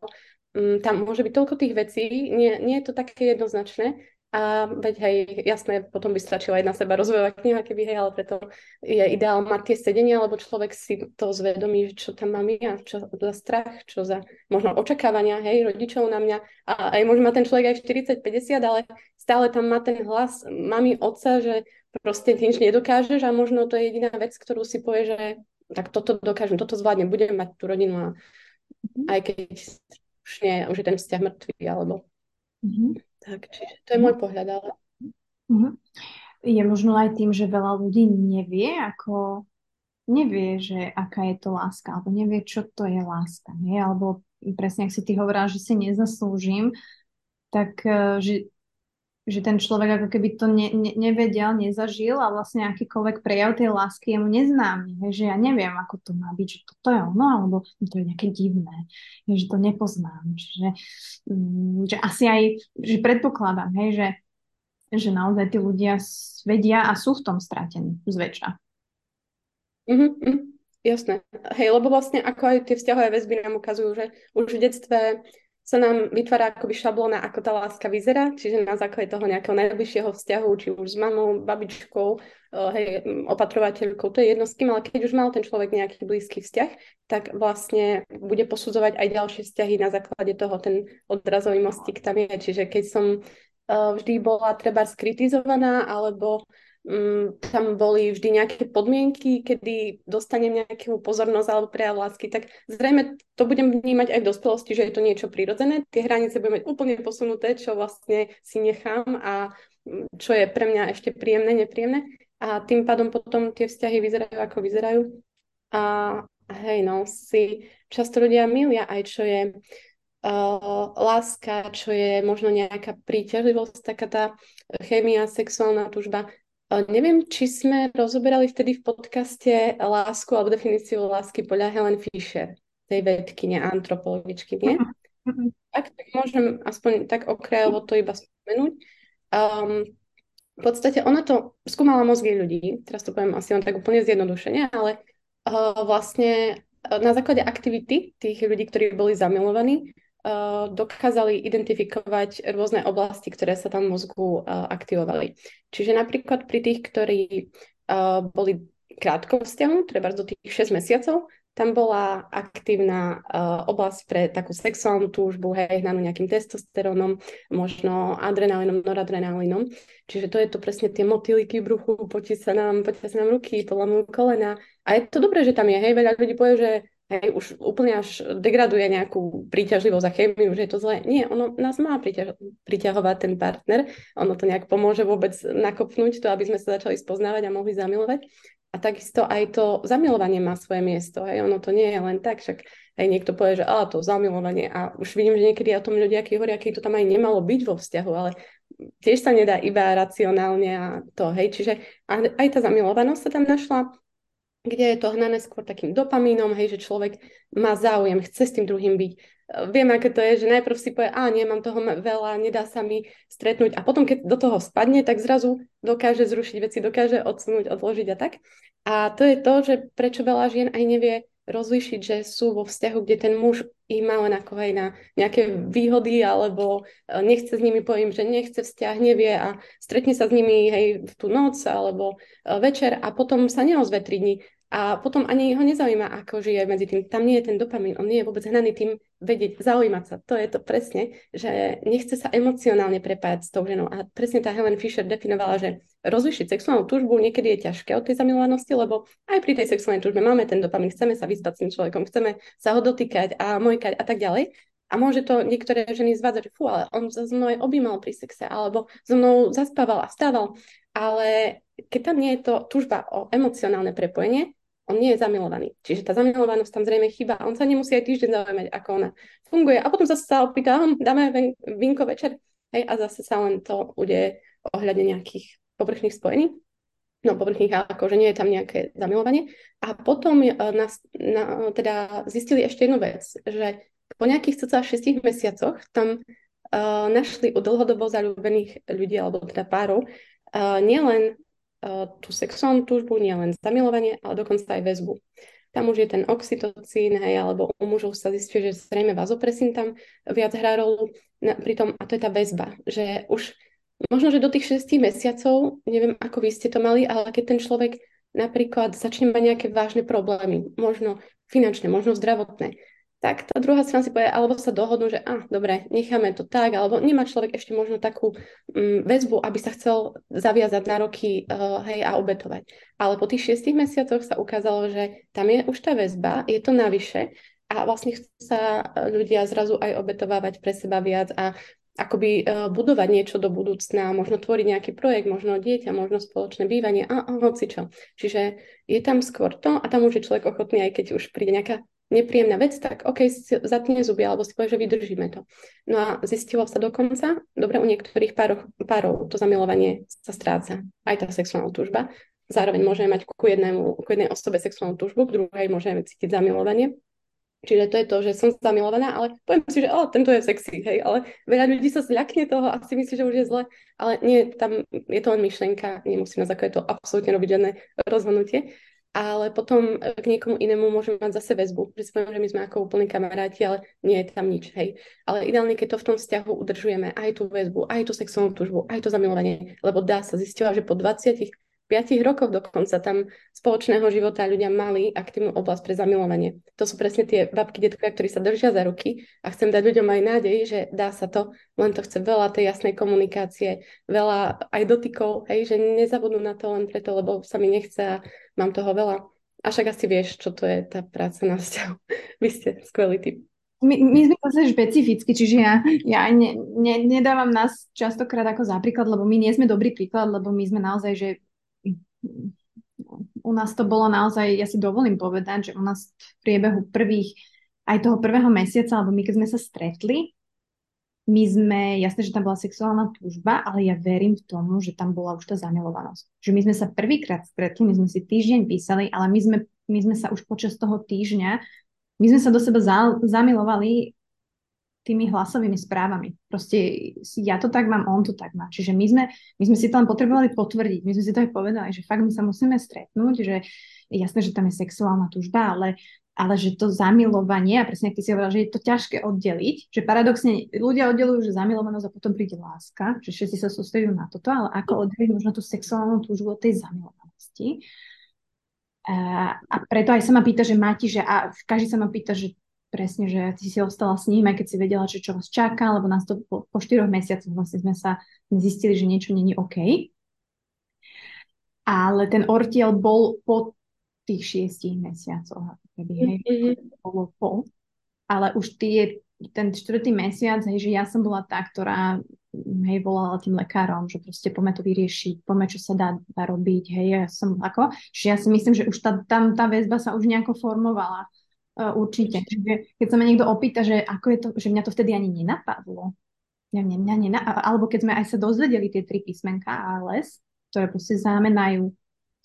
Um, tam môže byť toľko tých vecí, nie, nie je to také jednoznačné, a veď hej, jasné, potom by stačila jedna seba rozvojová kniha, keby hej, ale preto je ideál mať tie sedenia, lebo človek si to zvedomí, čo tam mám ja, čo za strach, čo za možno očakávania, hej, rodičov na mňa. A aj môže mať ten človek aj v 40-50, ale stále tam má ten hlas mami, otca, že proste ty nič nedokážeš a možno to je jediná vec, ktorú si povie, že tak toto dokážem, toto zvládnem, budem mať tú rodinu a aj keď už nie, už je ten vzťah mŕtvý, alebo Mhm. tak, čiže to je môj pohľad, ale Mhm. Je možno aj tým, že veľa ľudí nevie, ako nevie, že aká je to láska, alebo nevie, čo to je láska, nie? Alebo presne, ak si ty hovorila, že si nezaslúžim, tak eh, že, že ten človek ako keby to ne, ne, nevedel, nezažil a vlastne akýkoľvek prejav tej lásky je mu neznámy, že ja neviem, ako to má byť, že toto je ono, alebo to je nejaké divné, že to nepoznám, že, mm, že asi aj, že predpokladám, hej, že že naozaj tí ľudia vedia a sú v tom stratení zväčša. Mhm, mhm, jasné. Hej, lebo vlastne ako aj tie vzťahové väzby nám ukazujú, že už v detstve sa nám vytvára akoby šablóna, ako tá láska vyzerá, čiže na základe toho nejakého najbližšieho vzťahu, či už s mamou, babičkou, eh, hej, opatrovateľkou, to je jedno s kým, ale keď už mal ten človek nejaký blízky vzťah, tak vlastne bude posudzovať aj ďalšie vzťahy na základe toho, ten odrazový mostík tam je. Čiže keď som uh, vždy bola treba skritizovaná, alebo tam boli vždy nejaké podmienky, kedy dostanem nejakú pozornosť alebo prejav lásky, tak zrejme to budem vnímať aj v dospelosti, že je to niečo prirodzené. Tie hranice budem mať úplne posunuté, čo vlastne si nechám a mm, čo je pre mňa ešte príjemné, nepríjemné. A tým pádom potom tie vzťahy vyzerajú, ako vyzerajú. A hej, no, si často ľudia milia aj, čo je uh, láska, čo je možno nejaká príťažlivosť, taká tá chémia, sexuálna tužba. Neviem, či sme rozoberali vtedy v podcaste lásku alebo definíciu lásky podľa Helen Fisher, tej vedkyne, antropologičky, nie? Uh-huh. Tak, tak môžem aspoň tak okrajovo to iba spomenúť. Um, v podstate ona to skúmala mozgy ľudí, teraz to poviem asi len tak úplne zjednodušene, ale uh, vlastne uh, na základe aktivity tých ľudí, ktorí boli zamilovaní, dokázali identifikovať rôzne oblasti, ktoré sa tam v mozgu uh, aktivovali. Čiže napríklad pri tých, ktorí uh, boli krátko vzťahu, treba do tých 6 mesiacov, tam bola aktívna oblasť pre takú sexuálnu túžbu, hej, hnanú nejakým testosterónom, možno adrenalinom, noradrenalinom. Čiže to je to presne tie motýliky v bruchu, potí sa nám, potí sa nám ruky, polamú kolena. A je to dobré, že tam je, hej, veľa ľudí povie, že hej, už úplne až degraduje nejakú príťažlivosť a chémiu, že je to zlé. Nie, ono nás má priťaž- priťahovať ten partner, ono to nejak pomôže vôbec nakopnúť to, aby sme sa začali spoznávať a mohli zamilovať. A takisto aj to zamilovanie má svoje miesto. Hej. Ono to nie je len tak, však aj niekto povie, že ale to zamilovanie. A už vidím, že niekedy o tom ľudia hovoria, aký to tam aj nemalo byť vo vzťahu, ale tiež sa nedá iba racionálne a to, hej. Čiže aj tá zamilovanosť sa tam našla kde je to hnané skôr takým dopamínom, hej, že človek má záujem, chce s tým druhým byť. Viem, aké to je, že najprv si povie, a nie, mám toho veľa, nedá sa mi stretnúť a potom, keď do toho spadne, tak zrazu dokáže zrušiť veci, dokáže odsunúť, odložiť a tak. A to je to, že prečo veľa žien aj nevie rozlišiť, že sú vo vzťahu, kde ten muž ich má len ako aj na nejaké výhody, alebo e, nechce s nimi, poviem, že nechce vzťah, nevie a stretne sa s nimi hej, v tú noc alebo e, večer a potom sa neozve 3 dní. A potom ani ho nezaujíma, ako žije medzi tým. Tam nie je ten dopamín, on nie je vôbec hnaný tým vedieť, zaujímať sa. To je to presne, že nechce sa emocionálne prepájať s tou ženou. A presne tá Helen Fisher definovala, že rozlišiť sexuálnu túžbu niekedy je ťažké od tej zamilovanosti, lebo aj pri tej sexuálnej túžbe máme ten dopamín, chceme sa vyspať s tým človekom, chceme sa ho dotýkať a mojkať a tak ďalej. A môže to niektoré ženy zvádzať, že fú, ale on so mnou objímal pri sexe, alebo so mnou zaspával a vstával. Ale keď tam nie je to túžba o emocionálne prepojenie, on nie je zamilovaný. Čiže tá zamilovanosť tam zrejme chýba. On sa nemusí aj týždeň zaujímať, ako ona funguje. A potom zase sa opýta, hm, dáme vinko večer. Hej, a zase sa len to udeje ohľadne nejakých povrchných spojení. No povrchných, ale akože nie je tam nejaké zamilovanie. A potom uh, nás, na, teda zistili ešte jednu vec, že po nejakých cca 6 mesiacoch tam uh, našli u dlhodobo zalúbených ľudí, alebo teda párov, uh, nielen tú sexuálnu túžbu, nie len zamilovanie, ale dokonca aj väzbu. Tam už je ten oxytocín, hej, alebo u mužov sa zistí, že zrejme vazopresín tam viac hrá rolu na, pri tom, a to je tá väzba, že už možno, že do tých 6 mesiacov, neviem, ako vy ste to mali, ale keď ten človek napríklad začne mať nejaké vážne problémy, možno finančné, možno zdravotné, tak tá druhá strana si povie, alebo sa dohodnú, že ah, dobre, necháme to tak, alebo nemá človek ešte možno takú um, väzbu, aby sa chcel zaviazať na roky uh, hej, a obetovať. Ale po tých šiestich mesiacoch sa ukázalo, že tam je už tá väzba, je to navyše a vlastne chcú sa ľudia zrazu aj obetovávať pre seba viac a akoby uh, budovať niečo do budúcna, možno tvoriť nejaký projekt, možno dieťa, možno spoločné bývanie a, a hoci čo. Čiže je tam skôr to a tam už je človek ochotný, aj keď už príde nejaká nepríjemná vec, tak OK, zatne zuby, alebo si povie, že vydržíme to. No a zistilo sa dokonca, dobre, u niektorých párov, párov to zamilovanie sa stráca, aj tá sexuálna túžba. Zároveň môžeme mať ku, jednému, ku jednej osobe sexuálnu túžbu, k druhej môžeme cítiť zamilovanie. Čiže to je to, že som zamilovaná, ale poviem si, že oh, tento je sexy, hej, ale veľa ľudí sa zľakne toho a si myslí, že už je zle, ale nie, tam je to len myšlienka, nemusím na základe to absolútne robiť žiadne rozhodnutie. Ale potom k niekomu inému môžem mať zase väzbu. Že si poviem, že my sme ako úplní kamaráti, ale nie je tam nič, hej. Ale ideálne, keď to v tom vzťahu udržujeme, aj tú väzbu, aj tú sexuálnu túžbu, aj to zamilovanie, lebo dá sa, zistila, že po 20 5 rokov dokonca tam spoločného života ľudia mali aktívnu oblasť pre zamilovanie. To sú presne tie babky, detkovia, ktorí sa držia za ruky a chcem dať ľuďom aj nádej, že dá sa to, len to chce veľa tej jasnej komunikácie, veľa aj dotykov, hej, že nezabudnú na to len preto, lebo sa mi nechce a mám toho veľa. A však asi vieš, čo to je tá práca na vzťahu. Vy ste skvelý typ. My, my sme zase špecificky, čiže ja, ja ne, ne, nedávam nás častokrát ako za príklad, lebo my nie sme dobrý príklad, lebo my sme naozaj, že u nás to bolo naozaj, ja si dovolím povedať, že u nás v priebehu prvých, aj toho prvého mesiaca, alebo my keď sme sa stretli, my sme, jasné, že tam bola sexuálna túžba, ale ja verím v tomu, že tam bola už tá zamilovanosť. Že my sme sa prvýkrát stretli, my sme si týždeň písali, ale my sme, my sme sa už počas toho týždňa, my sme sa do seba za, zamilovali tými hlasovými správami. Proste ja to tak mám, on to tak má. Čiže my sme, my sme si to len potrebovali potvrdiť. My sme si to aj povedali, že fakt my sa musíme stretnúť, že jasné, že tam je sexuálna túžba, ale, ale že to zamilovanie, a presne ak ty si hovorila, že je to ťažké oddeliť, že paradoxne ľudia oddelujú, že zamilovanosť a potom príde láska, že všetci sa sústredujú na toto, ale ako oddeliť možno tú sexuálnu túžbu od tej zamilovanosti. A, a preto aj sa ma pýta, že Mati, že a každý sa ma pýta, že presne, že ty si ostala s ním, aj keď si vedela, že čo vás čaká, lebo nás to po, po štyroch mesiacoch vlastne sme sa zistili, že niečo není OK. Ale ten ortiel bol po tých šiestich mesiacoch, keby, hej, mm-hmm. bolo po. Ale už tie, ten štvrtý mesiac, hej, že ja som bola tá, ktorá hej, volala tým lekárom, že proste poďme to vyriešiť, poďme, čo sa dá, dá robiť, hej, ja som ako, že ja si myslím, že už tá, tam tá väzba sa už nejako formovala Uh, určite. Čiže keď sa ma niekto opýta, že ako je to, že mňa to vtedy ani nenapadlo, mňa, mňa, mňa nena, alebo keď sme aj sa dozvedeli tie tri písmenka ALS, ktoré proste znamenajú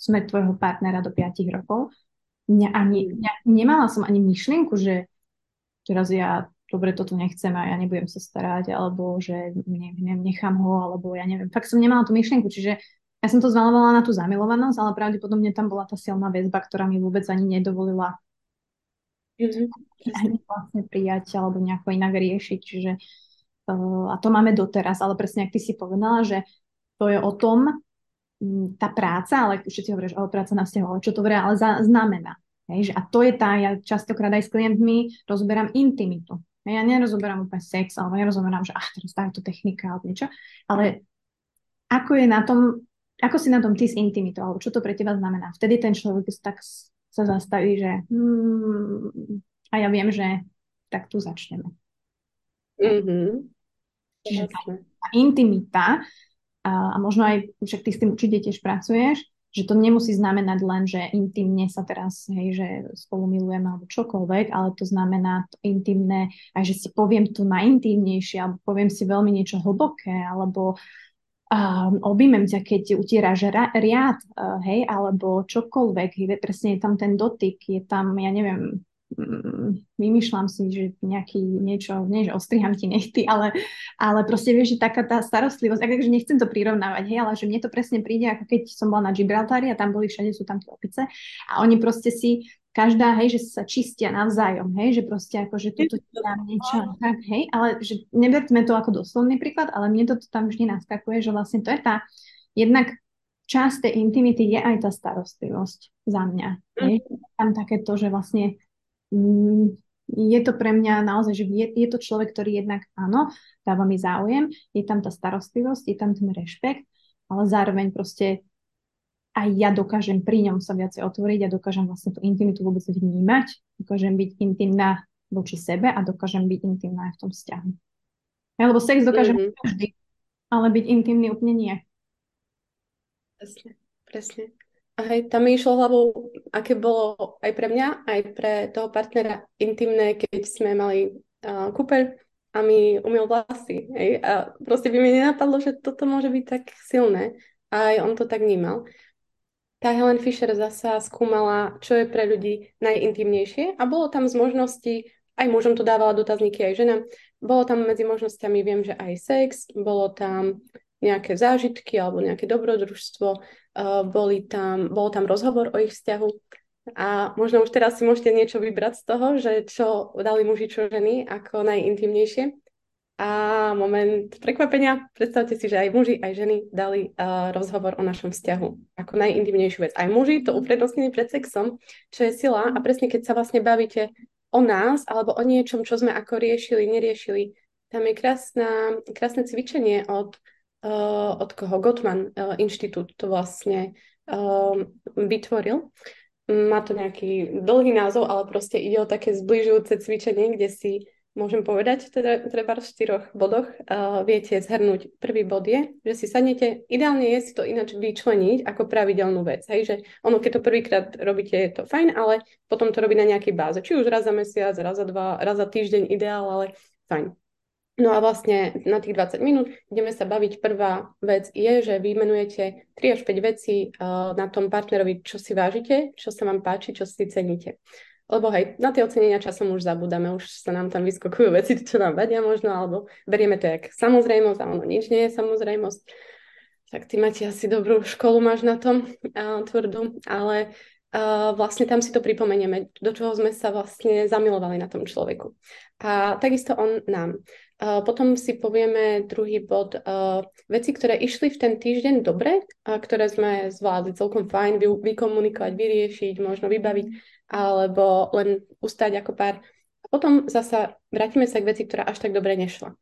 smrť tvojho partnera do 5 rokov, mňa ani, mňa, nemala som ani myšlienku, že teraz ja dobre, toto nechcem a ja nebudem sa starať, alebo že ne, ne, nechám ho, alebo ja neviem. Fakt som nemala tú myšlienku, čiže ja som to zvalovala na tú zamilovanosť, ale pravdepodobne tam bola tá silná väzba, ktorá mi vôbec ani nedovolila mm-hmm. vlastne prijať alebo nejako inak riešiť. Čiže, uh, a to máme doteraz, ale presne ak ty si povedala, že to je o tom, um, tá práca, ale všetci hovoríš, o práca na vzťahu, ale čo to ale za, znamená. Hej, že, a to je tá, ja častokrát aj s klientmi rozoberám intimitu. Ja nerozoberám úplne sex, alebo nerozoberám, že ach, teraz táto technika alebo niečo, ale ako je na tom, ako si na tom ty s intimitou, alebo čo to pre teba znamená. Vtedy ten človek tak sa zastaví, že hmm, a ja viem, že tak tu začneme. Mm-hmm. Čiže tá, tá intimita a, a možno aj, však ty s tým určite tiež pracuješ, že to nemusí znamenať len, že intimne sa teraz, hej, že spolu milujeme alebo čokoľvek, ale to znamená to intimné, aj že si poviem tu najintímnejšie, alebo poviem si veľmi niečo hlboké, alebo um, objímem ťa, keď utieráš riad, uh, hej, alebo čokoľvek, hej, presne je tam ten dotyk, je tam, ja neviem, mm, vymýšľam si, že nejaký niečo, nie že ostriham ti nechty, ale, ale proste vieš, že taká tá starostlivosť, takže nechcem to prirovnávať, hej, ale že mne to presne príde, ako keď som bola na Gibraltári a tam boli všade sú tam tie opice a oni proste si každá, hej, že sa čistia navzájom, hej, že proste ako, že toto ti dám niečo, tak, hej, ale že neberme to ako doslovný príklad, ale mne to tam vždy naskakuje, že vlastne to je tá, jednak časť tej intimity je aj tá starostlivosť za mňa, hej, tam takéto, že vlastne mm, je to pre mňa naozaj, že je, je to človek, ktorý jednak áno, dáva mi záujem, je tam tá starostlivosť, je tam ten rešpekt, ale zároveň proste aj ja dokážem pri ňom sa viacej otvoriť a dokážem vlastne tú intimitu vôbec vnímať, dokážem byť intimná voči sebe a dokážem byť intimná aj v tom vzťahu. Ja, lebo sex dokážem mm-hmm. každý, ale byť intimný úplne nie. Presne, presne. A hej, tam mi išlo hlavou, aké bolo aj pre mňa, aj pre toho partnera intimné, keď sme mali uh, kúpeľ a mi umiel vlasy. Hej? A proste by mi nenapadlo, že toto môže byť tak silné. A aj on to tak vnímal tá Helen Fisher zasa skúmala, čo je pre ľudí najintimnejšie a bolo tam z možností, aj mužom to dávala dotazníky, aj žena, bolo tam medzi možnosťami, viem, že aj sex, bolo tam nejaké zážitky alebo nejaké dobrodružstvo, uh, boli tam, bol tam rozhovor o ich vzťahu a možno už teraz si môžete niečo vybrať z toho, že čo dali muži, čo ženy, ako najintimnejšie. A moment prekvapenia, predstavte si, že aj muži, aj ženy dali uh, rozhovor o našom vzťahu ako najintimnejšiu vec. Aj muži to uprednostnili pred sexom, čo je sila a presne keď sa vlastne bavíte o nás alebo o niečom, čo sme ako riešili, neriešili, tam je krásna, krásne cvičenie od, uh, od koho Gottman uh, inštitút to vlastne uh, vytvoril. Má to nejaký dlhý názov, ale proste ide o také zbližujúce cvičenie, kde si môžem povedať, teda treba v štyroch bodoch uh, viete zhrnúť. Prvý bod je, že si sadnete, ideálne je si to ináč vyčleniť ako pravidelnú vec. Hej, že ono, keď to prvýkrát robíte, je to fajn, ale potom to robí na nejakej báze. Či už raz za mesiac, raz za dva, raz za týždeň ideál, ale fajn. No a vlastne na tých 20 minút ideme sa baviť. Prvá vec je, že vymenujete 3 až 5 vecí uh, na tom partnerovi, čo si vážite, čo sa vám páči, čo si ceníte. Lebo hej, na tie ocenenia časom už zabudáme, už sa nám tam vyskokujú veci, čo nám vadia možno, alebo berieme to jak samozrejmosť a ono nič nie je samozrejmosť. Tak ty máte asi dobrú školu, máš na tom uh, tvrdú, ale uh, vlastne tam si to pripomenieme, do čoho sme sa vlastne zamilovali na tom človeku. A takisto on nám. Potom si povieme druhý bod. Veci, ktoré išli v ten týždeň dobre, a ktoré sme zvládli celkom fajn vy, vykomunikovať, vyriešiť, možno vybaviť, alebo len ustať ako pár. Potom zasa vrátime sa k veci, ktorá až tak dobre nešla.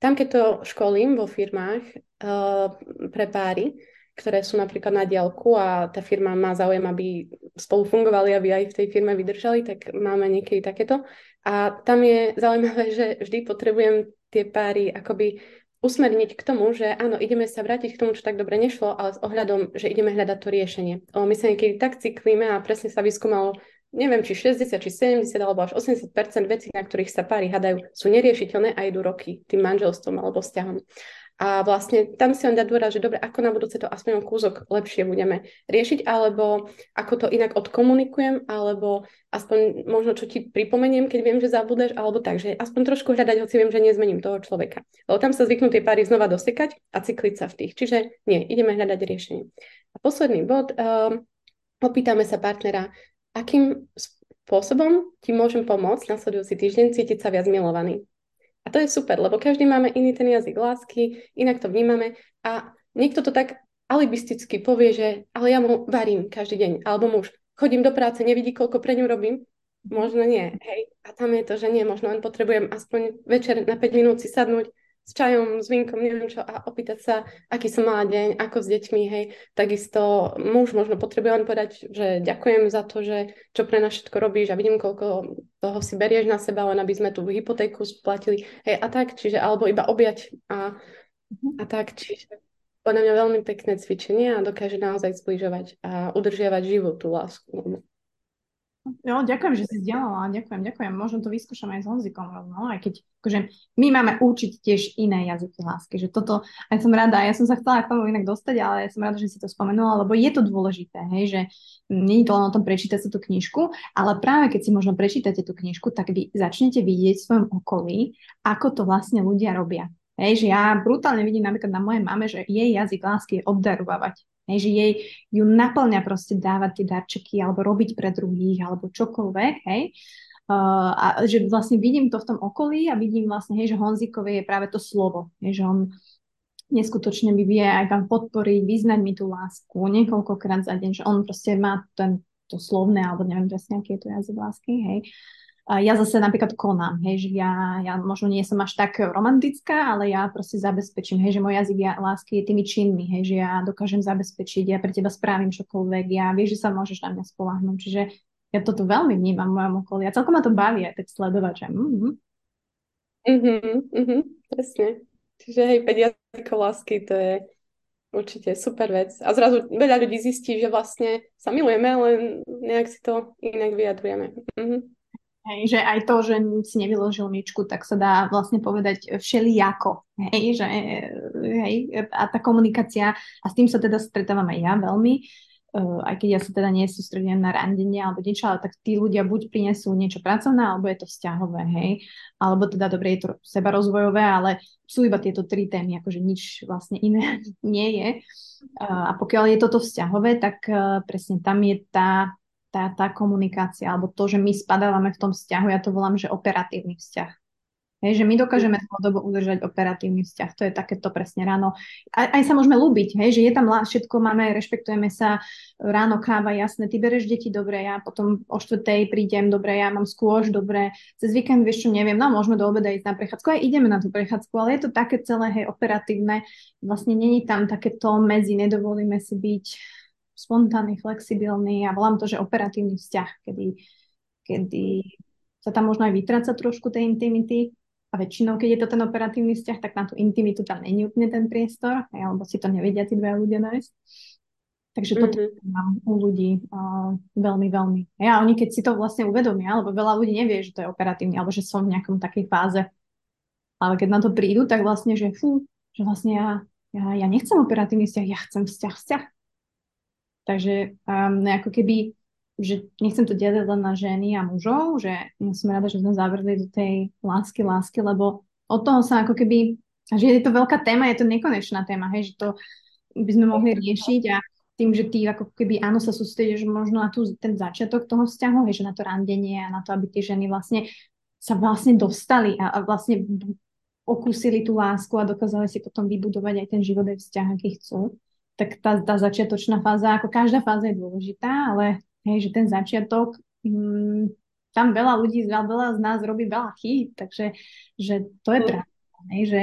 Tam, keď to školím vo firmách uh, pre páry, ktoré sú napríklad na diálku a tá firma má záujem, aby spolu fungovali, aby aj v tej firme vydržali, tak máme niekedy takéto. A tam je zaujímavé, že vždy potrebujem tie páry akoby usmerniť k tomu, že áno, ideme sa vrátiť k tomu, čo tak dobre nešlo, ale s ohľadom, že ideme hľadať to riešenie. O, my sa niekedy tak cyklíme a presne sa vyskúmalo, neviem, či 60, či 70, alebo až 80% vecí, na ktorých sa páry hadajú, sú neriešiteľné a idú roky tým manželstvom alebo vzťahom. A vlastne tam si on dá dôraz, že dobre, ako na budúce to aspoň kúzok lepšie budeme riešiť, alebo ako to inak odkomunikujem, alebo aspoň možno čo ti pripomeniem, keď viem, že zabudeš, alebo tak, že aspoň trošku hľadať, hoci viem, že nezmením toho človeka. Lebo tam sa zvyknú tie páry znova dosekať a cykliť sa v tých. Čiže nie, ideme hľadať riešenie. A posledný bod, um, opýtame sa partnera, akým spôsobom ti môžem pomôcť nasledujúci týždeň cítiť sa viac milovaný. A to je super, lebo každý máme iný ten jazyk lásky, inak to vnímame a niekto to tak alibisticky povie, že ale ja mu varím každý deň, alebo muž, chodím do práce, nevidí, koľko pre ňu robím, možno nie, hej. A tam je to, že nie, možno len potrebujem aspoň večer na 5 minút si sadnúť, s čajom, s vínkom, neviem čo, a opýtať sa, aký som mala deň, ako s deťmi, hej. Takisto muž možno potrebuje len povedať, že ďakujem za to, že čo pre nás všetko robíš a vidím, koľko toho si berieš na seba, len aby sme tú hypotéku splatili, hej, a tak, čiže, alebo iba objať a, a tak, čiže podľa mňa veľmi pekné cvičenie a dokáže naozaj zbližovať a udržiavať život tú lásku. Jo, ďakujem, že si zdieľala, ďakujem, ďakujem. Možno to vyskúšam aj s Honzikom rovno, aj keď akože, my máme učiť tiež iné jazyky lásky, že toto, aj som rada, ja som sa chcela k tomu inak dostať, ale ja som rada, že si to spomenula, lebo je to dôležité, hej, že nie je to len o tom prečítať si tú knižku, ale práve keď si možno prečítate tú knižku, tak vy začnete vidieť v svojom okolí, ako to vlastne ľudia robia. Hej, že ja brutálne vidím napríklad na mojej mame, že jej jazyk lásky je obdarovávať. Hej, že jej ju naplňa proste dávať tie darčeky alebo robiť pre druhých alebo čokoľvek, hej. Uh, a že vlastne vidím to v tom okolí a vidím vlastne, hej, že Honzikovi je práve to slovo, hej, že on neskutočne mi vie aj vám podporiť, vyznať mi tú lásku niekoľkokrát za deň, že on proste má ten, to slovné, alebo neviem presne, aký je to jazyk lásky, hej. Ja zase napríklad konám, hej, že ja, ja možno nie som až tak romantická, ale ja proste zabezpečím, hej, že môj jazyk ja, lásky je tými činmi, hej, že ja dokážem zabezpečiť, ja pre teba spravím čokoľvek, ja vieš, že sa môžeš na mňa spolahnúť, čiže ja toto veľmi vnímam v mojom okolí a celkom ma to baví aj tak sledovať, že mm-hmm. Mm-hmm, mm-hmm, presne. Čiže hej, 5 jazykov lásky, to je určite super vec. A zrazu veľa ľudí zistí, že vlastne sa milujeme, len nejak si to inak vyjadrujeme. Mm-hmm. Hej, že aj to, že si nevyložil myčku, tak sa dá vlastne povedať všelijako. Hej, že, hej, a tá komunikácia, a s tým sa teda stretávam aj ja veľmi, uh, aj keď ja sa teda nie sústredím na randenie alebo niečo, ale tak tí ľudia buď prinesú niečo pracovné, alebo je to vzťahové, hej, alebo teda dobre, je to sebarozvojové, ale sú iba tieto tri témy, akože nič vlastne iné nie je. Uh, a pokiaľ je toto vzťahové, tak uh, presne tam je tá, tá, tá komunikácia, alebo to, že my spadávame v tom vzťahu, ja to volám, že operatívny vzťah. Hej, že my dokážeme dlhodobo udržať operatívny vzťah. To je takéto presne ráno. Aj, aj sa môžeme ľúbiť, hej, že je tam všetko, máme, rešpektujeme sa, ráno káva, jasné, ty bereš deti, dobre, ja potom o štvrtej prídem, dobre, ja mám skôž, dobre, cez víkend, vieš čo, neviem, no môžeme do obeda ísť na prechádzku, aj ideme na tú prechádzku, ale je to také celé, hej, operatívne, vlastne není tam takéto medzi, nedovolíme si byť spontánny, flexibilný a volám to, že operatívny vzťah, kedy, kedy sa tam možno aj vytráca trošku tej intimity, a väčšinou, keď je to ten operatívny vzťah, tak na tú intimitu tam není úplne ten priestor, alebo si to nevedia tí dva ľudia nájsť. Takže toto mm-hmm. mám u ľudí uh, veľmi, veľmi. Ja, oni keď si to vlastne uvedomia, alebo veľa ľudí nevie, že to je operatívne, alebo že som v nejakom takej fáze. Ale keď na to prídu, tak vlastne, že fú, že vlastne ja, ja, ja nechcem operatívny vzťah, ja chcem vzťah, vzťah. Takže um, ako keby že nechcem to diať len na ženy a mužov, že som rada, že sme zavrli do tej lásky, lásky, lebo od toho sa ako keby, že je to veľká téma, je to nekonečná téma, hej, že to by sme mohli riešiť a tým, že ty ako keby áno sa sústredíš možno na tú, ten začiatok toho vzťahu, hej, že na to randenie a na to, aby tie ženy vlastne sa vlastne dostali a, a vlastne okúsili tú lásku a dokázali si potom vybudovať aj ten život aj vzťah, aký chcú. Tak tá, tá začiatočná fáza, ako každá fáza je dôležitá, ale Hej, že ten začiatok, mm, tam veľa ľudí, veľa z nás robí veľa chýb, takže že to je mm. pravda, hej, že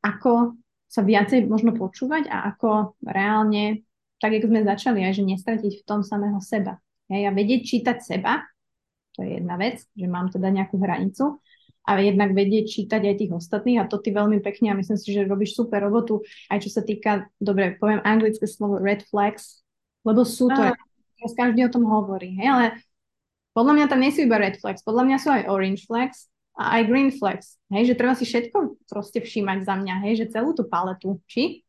ako sa viacej možno počúvať a ako reálne, tak ako sme začali, aj že nestratiť v tom samého seba. Hej, a vedieť čítať seba, to je jedna vec, že mám teda nejakú hranicu, a jednak vedieť čítať aj tých ostatných a to ty veľmi pekne a myslím si, že robíš super robotu, aj čo sa týka, dobre, poviem anglické slovo red flags, lebo sú to ah teraz každý o tom hovorí, hej, ale podľa mňa tam nie sú iba red flags, podľa mňa sú aj orange flags a aj green flags, hej, že treba si všetko proste všímať za mňa, hej, že celú tú paletu, či?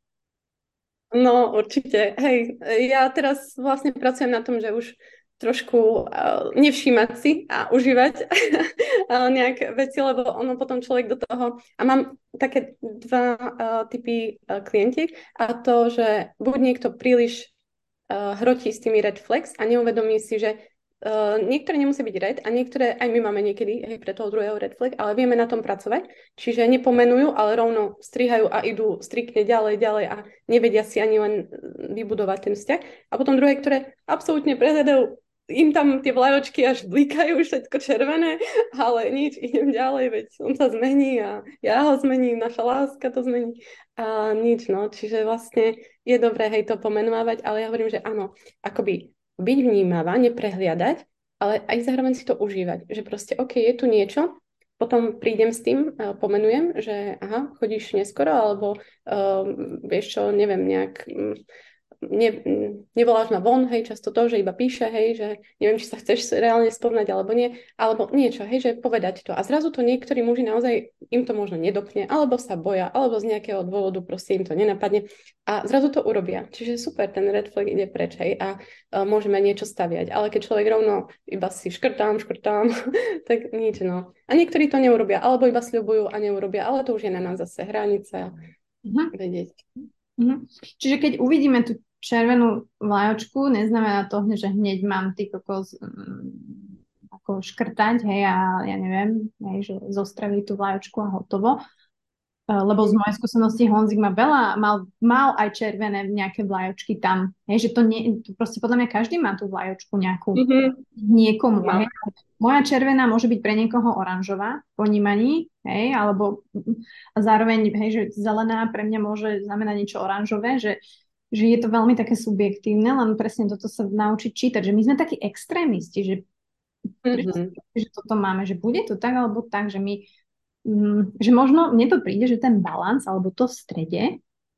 No, určite, hej, ja teraz vlastne pracujem na tom, že už trošku uh, nevšímať si a užívať uh, nejaké veci, lebo ono potom človek do toho... A mám také dva uh, typy uh, klientiek a to, že buď niekto príliš uh, hrotí s tými red flags a neuvedomí si, že uh, niektoré nemusí byť red a niektoré aj my máme niekedy hej, pre toho druhého red flag, ale vieme na tom pracovať. Čiže nepomenujú, ale rovno strihajú a idú striktne ďalej, ďalej a nevedia si ani len vybudovať ten vzťah. A potom druhé, ktoré absolútne prehľadajú im tam tie vlajočky až blikajú, všetko červené, ale nič, idem ďalej, veď on sa zmení a ja ho zmením, naša láska to zmení. A nič, no, čiže vlastne je dobré, hej, to pomenovať, ale ja hovorím, že áno, akoby byť vnímavá, neprehliadať, ale aj zároveň si to užívať, že proste, OK, je tu niečo, potom prídem s tým, pomenujem, že aha, chodíš neskoro, alebo uh, vieš čo, neviem, nejak um, ne, nevoláš ma von, hej, často to, že iba píše, hej, že neviem, či sa chceš reálne spoznať alebo nie, alebo niečo, hej, že povedať to. A zrazu to niektorí muži naozaj im to možno nedopne, alebo sa boja, alebo z nejakého dôvodu proste im to nenapadne a zrazu to urobia. Čiže super, ten red flag ide preč, hej, a, a môžeme niečo staviať. Ale keď človek rovno iba si škrtám, škrtám, tak nič, no. A niektorí to neurobia, alebo iba sľubujú a neurobia, ale to už je na nás zase hranica uh-huh. vedieť. Uh-huh. Čiže keď uvidíme tú červenú vlajočku neznamená to, že hneď mám ty kokos um, ako škrtať, hej, a ja neviem, hej, že zostraviť tú vlajočku a hotovo. Uh, lebo z mojej skúsenosti Honzik má veľa, mal, mal aj červené nejaké vlajočky tam. Hej, že to, nie, to proste podľa mňa každý má tú vlajočku nejakú mm-hmm. niekomu. No. Hej. Moja červená môže byť pre niekoho oranžová v ponímaní, hej, alebo a zároveň, hej, že zelená pre mňa môže znamenať niečo oranžové, že že je to veľmi také subjektívne, len presne toto sa naučiť čítať, že my sme takí extrémisti, že, mm-hmm. že toto máme, že bude to tak alebo tak, že my, mm, že možno mne to príde, že ten balans alebo to v strede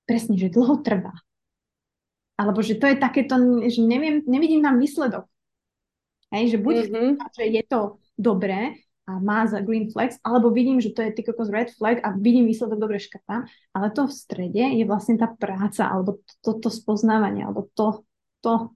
presne, že dlho trvá. Alebo že to je takéto, že neviem, nevidím tam výsledok. Hej, že buď mm-hmm. že je to dobré, a má za green flags, alebo vidím, že to je ty red flag a vidím výsledok, dobre škrtám, ale to v strede je vlastne tá práca, alebo toto to, to spoznávanie, alebo to, to,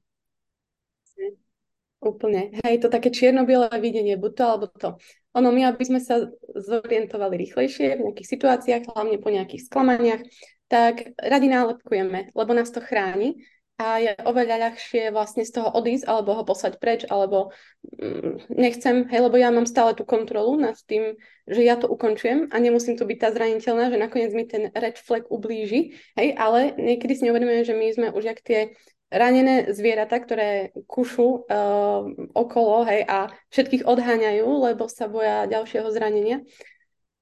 Úplne. Hej, to také čierno-biele videnie, buď to alebo to. Ono my, aby sme sa zorientovali rýchlejšie v nejakých situáciách, hlavne po nejakých sklamaniach, tak radi nálepkujeme, lebo nás to chráni a je oveľa ľahšie vlastne z toho odísť alebo ho poslať preč, alebo mm, nechcem, hej, lebo ja mám stále tú kontrolu nad tým, že ja to ukončujem a nemusím tu byť tá zraniteľná, že nakoniec mi ten red flag ublíži, hej, ale niekedy si neuvedomujeme, že my sme už jak tie ranené zvieratá, ktoré kušu uh, okolo hej, a všetkých odháňajú, lebo sa boja ďalšieho zranenia.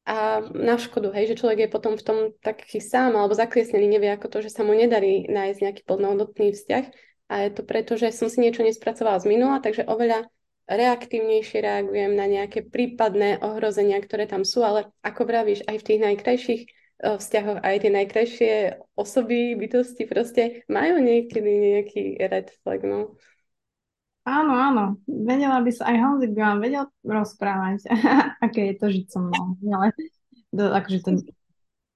A na škodu, hej, že človek je potom v tom taký sám alebo zakliesnený, nevie ako to, že sa mu nedarí nájsť nejaký plnohodnotný vzťah. A je to preto, že som si niečo nespracovala z minula, takže oveľa reaktívnejšie reagujem na nejaké prípadné ohrozenia, ktoré tam sú, ale ako vravíš, aj v tých najkrajších vzťahoch aj tie najkrajšie osoby, bytosti proste majú niekedy nejaký red flag, no. Áno, áno. Vedela by sa, aj Honzik by vám vedel rozprávať, aké je to žiť so mnou. Ale to, akože to,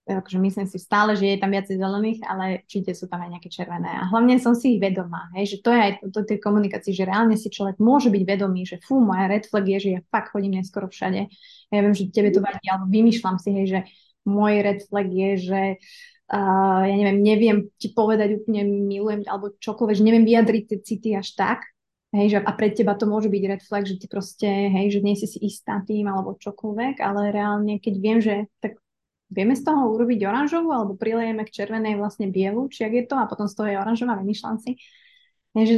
akože myslím si stále, že je tam viacej zelených, ale určite sú tam aj nejaké červené. A hlavne som si ich vedomá, hej, že to je aj to tej komunikácii, že reálne si človek môže byť vedomý, že fú, moja red flag je, že ja fakt chodím neskoro všade. Ja viem, že tebe to vadí, alebo vymýšľam si, hej, že môj red flag je, že uh, ja neviem, neviem ti povedať úplne milujem alebo čokoľvek, že neviem vyjadriť tie city až tak, hej, že a pre teba to môže byť red flag, že ty proste, hej, že nie si si istá tým alebo čokoľvek, ale reálne, keď viem, že tak vieme z toho urobiť oranžovú alebo prilejeme k červenej vlastne bielu, či ak je to, a potom z toho je oranžová, vymýšľam si. Hej, že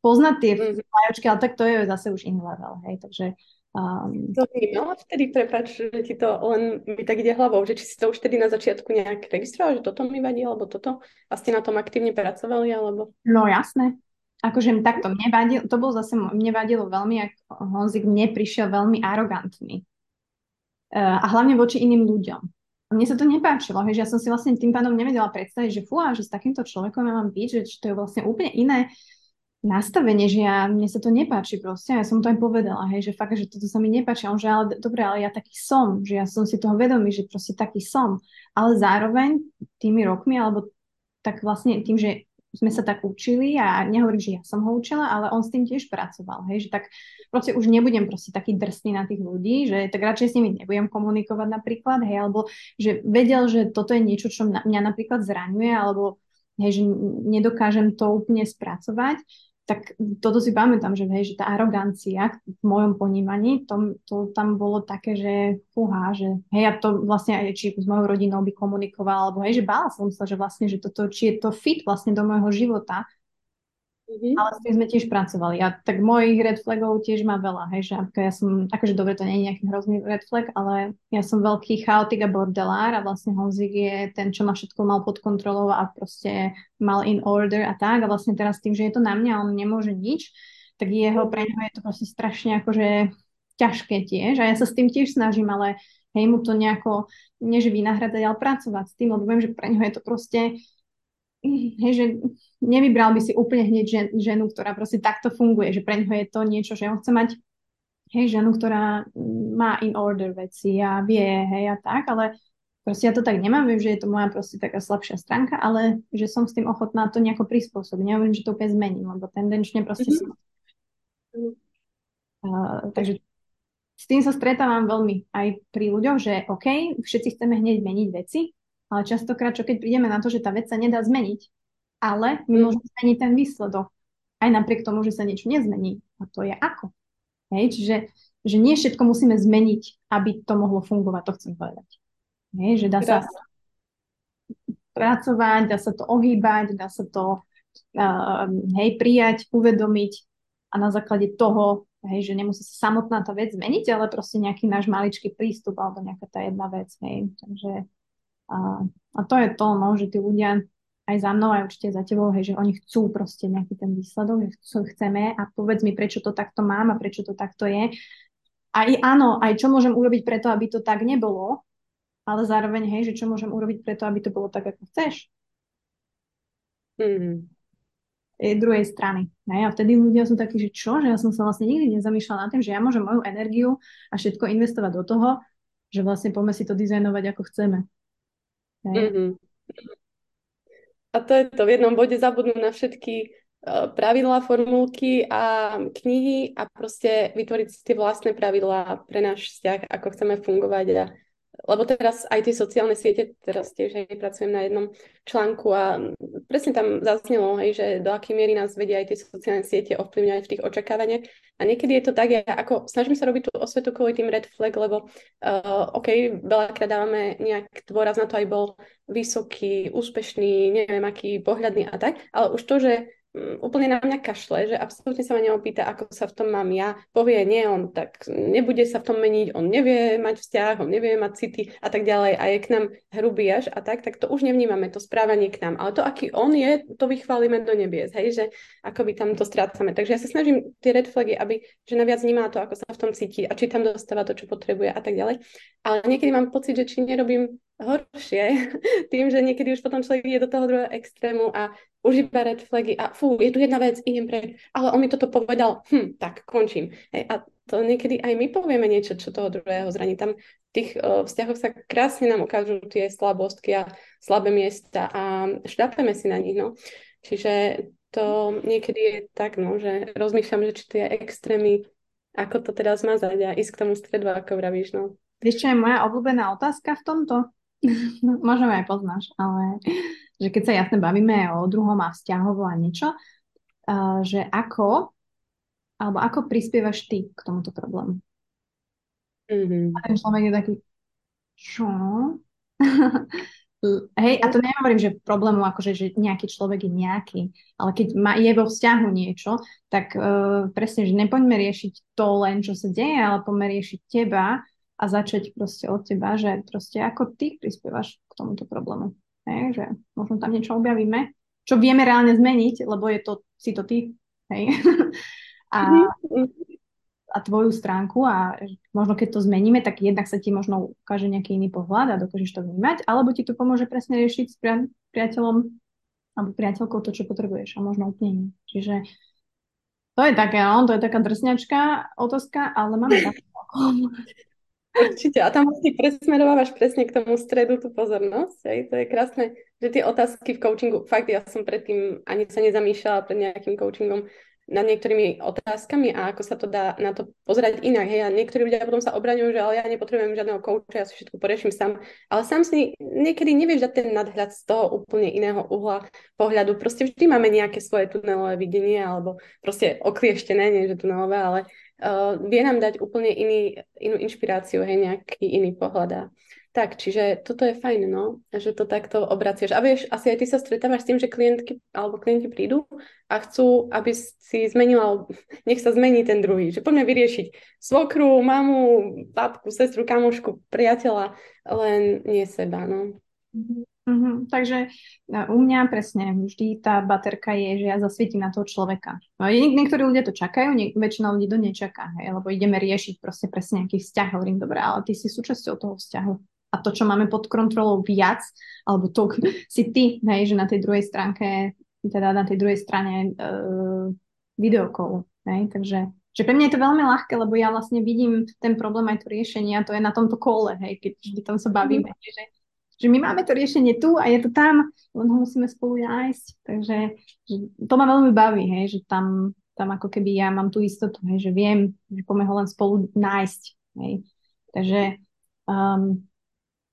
poznať tie mm. ale tak to je zase už iný level, hej, takže Um, to vnímala vtedy, prepač, že ti to len mi tak ide hlavou, že či si to už vtedy na začiatku nejak registrovala, že toto mi vadí, alebo toto? A ste na tom aktívne pracovali, alebo? No jasné. Akože takto, mne vadilo, to bolo zase, mne vadilo veľmi, ak Honzik mne prišiel veľmi arogantný. Uh, a hlavne voči iným ľuďom. A mne sa to nepáčilo, že ja som si vlastne tým pádom nevedela predstaviť, že fú, že s takýmto človekom ja mám byť, že, to je vlastne úplne iné nastavenie, že ja, mne sa to nepáči proste. Ja som to aj povedala, hej, že fakt, že toto sa mi nepáči. On že, ale dobre, ale ja taký som, že ja som si toho vedomý, že proste taký som. Ale zároveň tými rokmi, alebo tak vlastne tým, že sme sa tak učili a nehovorím, že ja som ho učila, ale on s tým tiež pracoval, hej, že tak proste už nebudem proste taký drsný na tých ľudí, že tak radšej s nimi nebudem komunikovať napríklad, hej, alebo že vedel, že toto je niečo, čo mňa napríklad zraňuje, alebo hej, že nedokážem to úplne spracovať, tak toto si pamätám, že, hej, že tá arogancia v mojom ponímaní, to, to tam bolo také, že fúha, že hej, ja to vlastne aj či s mojou rodinou by komunikovala, alebo hej, že bála som sa, že vlastne, že toto, či je to fit vlastne do môjho života, Mm-hmm. Ale s tým sme tiež pracovali. A tak mojich red flagov tiež má veľa, hej, že ja som, akože dobre, to nie je nejaký hrozný red flag, ale ja som veľký chaotik a bordelár a vlastne Honzik je ten, čo ma všetko mal pod kontrolou a proste mal in order a tak. A vlastne teraz tým, že je to na mňa, on nemôže nič, tak jeho pre ňoho je to proste strašne akože ťažké tiež. A ja sa s tým tiež snažím, ale hej, mu to nejako, nie že vynahradať, ale pracovať s tým, lebo viem, že pre ňoho je to proste hej, že nevybral by si úplne hneď žen, ženu, ktorá proste takto funguje, že pre ňoho je to niečo, že on chce mať hej, ženu, ktorá má in order veci a vie, hej, a tak, ale proste ja to tak nemám, viem, že je to moja proste taká slabšia stránka, ale že som s tým ochotná to nejako prispôsobiť. Nehovorím, že to úplne zmením, lebo tendenčne proste mm-hmm. som... Uh, takže s tým sa stretávam veľmi aj pri ľuďoch, že OK, všetci chceme hneď meniť veci, ale častokrát, čo keď prídeme na to, že tá vec sa nedá zmeniť, ale my mm. môžeme zmeniť ten výsledok. Aj napriek tomu, že sa niečo nezmení. A to je ako. Hej, čiže že nie všetko musíme zmeniť, aby to mohlo fungovať, to chcem povedať. Hej, že dá sa pracovať, dá sa to ohýbať, dá sa to uh, hej, prijať, uvedomiť a na základe toho, hej, že nemusí sa samotná tá vec zmeniť, ale proste nejaký náš maličký prístup alebo nejaká tá jedna vec. Hej. Takže a, a to je to, no, že tí ľudia aj za mnou, aj určite za tebou, hej, že oni chcú proste nejaký ten výsledok, že chcú, chceme a povedz mi, prečo to takto mám a prečo to takto je. A i áno, aj čo môžem urobiť preto, aby to tak nebolo, ale zároveň, hej, že čo môžem urobiť preto, aby to bolo tak, ako chceš. Mm. Je druhej strany. Hej, a vtedy ľudia sú takí, že čo, že ja som sa vlastne nikdy nezamýšľala nad tým, že ja môžem moju energiu a všetko investovať do toho, že vlastne poďme si to dizajnovať, ako chceme. Mm-hmm. A to je to, v jednom bode zabudnú na všetky pravidlá, formulky a knihy a proste vytvoriť si tie vlastné pravidlá pre náš vzťah, ako chceme fungovať a lebo teraz aj tie sociálne siete, teraz tiež aj pracujem na jednom článku a presne tam zaznelo, hej, že do akej miery nás vedia aj tie sociálne siete ovplyvňovať v tých očakávaniach. A niekedy je to tak, ja ako snažím sa robiť tú osvetu kvôli tým red flag, lebo uh, OK, veľakrát dávame nejak dôraz na to, aj bol vysoký, úspešný, neviem aký, pohľadný a tak, ale už to, že úplne na mňa kašle, že absolútne sa ma neopýta, ako sa v tom mám ja. Povie, nie, on tak nebude sa v tom meniť, on nevie mať vzťah, on nevie mať city a tak ďalej a je k nám hrubý až a tak, tak to už nevnímame, to správanie k nám. Ale to, aký on je, to vychválime do nebies, hej, že ako by tam to strácame. Takže ja sa snažím tie red flagy, aby žena viac vnímala to, ako sa v tom cíti a či tam dostáva to, čo potrebuje a tak ďalej. Ale niekedy mám pocit, že či nerobím horšie tým, že niekedy už potom človek ide do toho druhého extrému a už iba red flagy a fú, je tu jedna vec, idem preč, ale on mi toto povedal, hm, tak končím. Hej, a to niekedy aj my povieme niečo, čo toho druhého zraní. Tam v tých uh, vzťahoch sa krásne nám ukážu tie slabostky a slabé miesta a šľapeme si na nich. No. Čiže to niekedy je tak, no, že rozmýšľam, že či tie extrémy, ako to teda zmazať a ísť k tomu stredu, ako vravíš. No. Vieš, čo je moja obľúbená otázka v tomto? Možno aj poznáš, ale že keď sa jasne bavíme o druhom a vzťahovo a niečo, uh, že ako, alebo ako prispievaš ty k tomuto problému. Mm-hmm. A ten človek je taký, čo? Hej, a to nehovorím, že problému akože, že nejaký človek je nejaký, ale keď má, je vo vzťahu niečo, tak uh, presne, že nepoďme riešiť to len, čo sa deje, ale poďme riešiť teba a začať proste od teba, že proste ako ty prispievaš k tomuto problému. Hej, že možno tam niečo objavíme, čo vieme reálne zmeniť, lebo je to, si to ty, hej. a, mhm. a tvoju stránku a možno keď to zmeníme, tak jednak sa ti možno ukáže nejaký iný pohľad a dokážeš to vnímať, alebo ti to pomôže presne riešiť s priateľom alebo priateľkou to, čo potrebuješ a možno úplne nie. Čiže to je také, no, to je taká drsňačká otázka, ale máme takú. Určite. A tam vlastne presmerovávaš presne k tomu stredu tú pozornosť. Aj? To je krásne, že tie otázky v coachingu, fakt ja som predtým ani sa nezamýšľala pred nejakým coachingom nad niektorými otázkami a ako sa to dá na to pozerať inak. Hej, a niektorí ľudia potom sa obraňujú, že ale ja nepotrebujem žiadneho kouča, ja si všetko poriešim sám. Ale sám si niekedy nevieš dať ten nadhľad z toho úplne iného uhla pohľadu. Proste vždy máme nejaké svoje tunelové videnie alebo proste oklieštené, nie že tunelové, ale uh, vie nám dať úplne iný, inú inšpiráciu, hej, nejaký iný pohľad. Tak, čiže toto je fajn, no, že to takto obraciaš. A vieš, asi aj ty sa stretávaš s tým, že klientky alebo klienti prídu a chcú, aby si zmenila, nech sa zmení ten druhý. Že poďme vyriešiť svokru, mamu, babku, sestru, kamošku, priateľa, len nie seba, no. Mm-hmm. Mm-hmm. Takže no, u mňa presne vždy tá baterka je, že ja zasvietím na toho človeka. No, nie, niektorí ľudia to čakajú, nie, väčšina ľudí to nečaká, hej, lebo ideme riešiť proste presne nejaký vzťah. Hovorím, dobre, ale ty si súčasťou toho vzťahu. A to, čo máme pod kontrolou viac, alebo to si ty, hej, že na tej druhej stránke, teda na tej druhej strane uh, videokolu. Hej, takže že pre mňa je to veľmi ľahké, lebo ja vlastne vidím ten problém aj to riešenie a to je na tomto kole, hej, keď vždy tam sa bavíme. Mm. Že že my máme to riešenie tu a je to tam, len ho musíme spolu nájsť. Takže že to ma veľmi baví, hej, že tam, tam ako keby ja mám tú istotu, hej, že viem, že poďme ho len spolu nájsť. Hej. Takže um,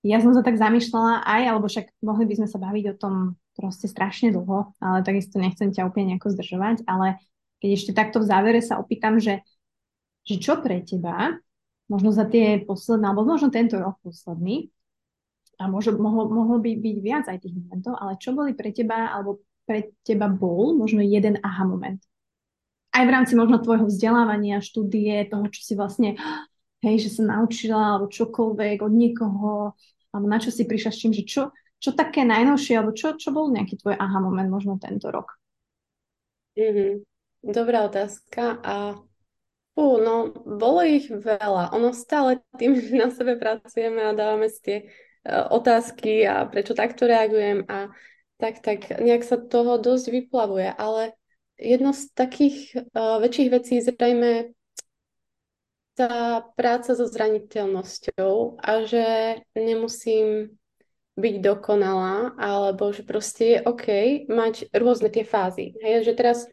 ja som sa tak zamýšľala aj, alebo však mohli by sme sa baviť o tom proste strašne dlho, ale takisto nechcem ťa úplne nejako zdržovať, ale keď ešte takto v závere sa opýtam, že, že čo pre teba, možno za tie posledné, alebo možno tento rok posledný, a môžu, mohlo, mohlo by byť viac aj tých momentov, ale čo boli pre teba, alebo pre teba bol možno jeden aha moment? Aj v rámci možno tvojho vzdelávania, štúdie, toho, čo si vlastne, hej, že sa naučila, alebo čokoľvek od niekoho, alebo na čo si prišla s čím, že čo, čo také najnovšie, alebo čo, čo bol nejaký tvoj aha moment možno tento rok? Mm-hmm. Dobrá otázka a Fú, no, bolo ich veľa. Ono stále tým, že na sebe pracujeme a dávame si tie otázky a prečo takto reagujem a tak, tak nejak sa toho dosť vyplavuje. Ale jedno z takých uh, väčších vecí zrejme tá práca so zraniteľnosťou a že nemusím byť dokonalá, alebo že proste je OK mať rôzne tie fázy. Hej, že teraz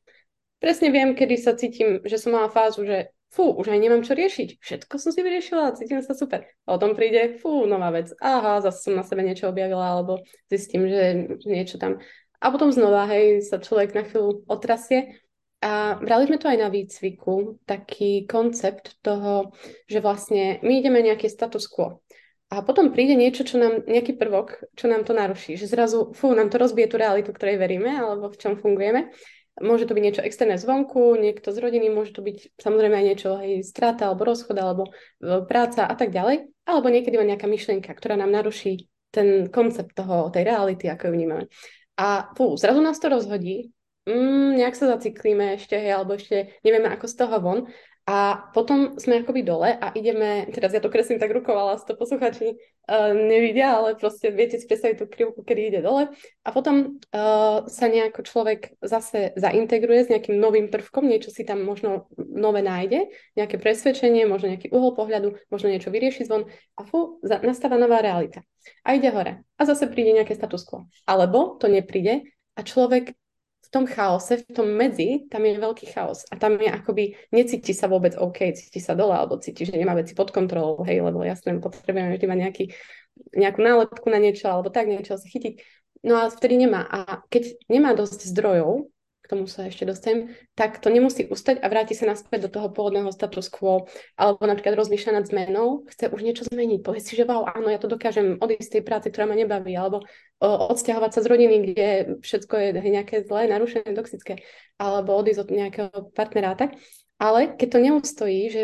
presne viem, kedy sa cítim, že som mala fázu, že fú, už aj nemám čo riešiť. Všetko som si vyriešila, cítim sa super. A potom príde, fú, nová vec. Aha, zase som na sebe niečo objavila, alebo zistím, že niečo tam. A potom znova, hej, sa človek na chvíľu otrasie. A brali sme to aj na výcviku, taký koncept toho, že vlastne my ideme nejaký status quo. A potom príde niečo, čo nám, nejaký prvok, čo nám to naruší. Že zrazu, fú, nám to rozbije tú realitu, ktorej veríme, alebo v čom fungujeme. Môže to byť niečo externé zvonku, niekto z rodiny, môže to byť samozrejme aj niečo, hej, strata, alebo rozchod, alebo e, práca a tak ďalej. Alebo niekedy len nejaká myšlienka, ktorá nám naruší ten koncept toho, tej reality, ako ju vnímame. A fú, zrazu nás to rozhodí, mm, nejak sa zaciklíme ešte, hej, alebo ešte nevieme, ako z toho von. A potom sme akoby dole a ideme, teraz ja to kreslím tak rukou, ale to posluchači uh, nevidia, ale proste viete si predstaviť tú krivku, kedy ide dole. A potom uh, sa nejako človek zase zaintegruje s nejakým novým prvkom, niečo si tam možno nové nájde, nejaké presvedčenie, možno nejaký uhol pohľadu, možno niečo vyrieši zvon a fu, za, nastáva nová realita. A ide hore. A zase príde nejaké status quo. Alebo to nepríde a človek tom chaose, v tom medzi, tam je veľký chaos. A tam je akoby, necíti sa vôbec OK, cíti sa dole, alebo cíti, že nemá veci pod kontrolou, hej, lebo jasné, potrebujeme vždy mať nejaký, nejakú nálepku na niečo, alebo tak niečo sa chytiť. No a vtedy nemá. A keď nemá dosť zdrojov, k tomu sa ešte dostanem, tak to nemusí ustať a vráti sa naspäť do toho pôvodného status quo, alebo napríklad rozmýšľa nad zmenou, chce už niečo zmeniť, povie si, že wow, áno, ja to dokážem odísť z tej práce, ktorá ma nebaví, alebo odsťahovať sa z rodiny, kde všetko je nejaké zlé, narušené, toxické, alebo odísť od nejakého partnera tak. Ale keď to neustojí, že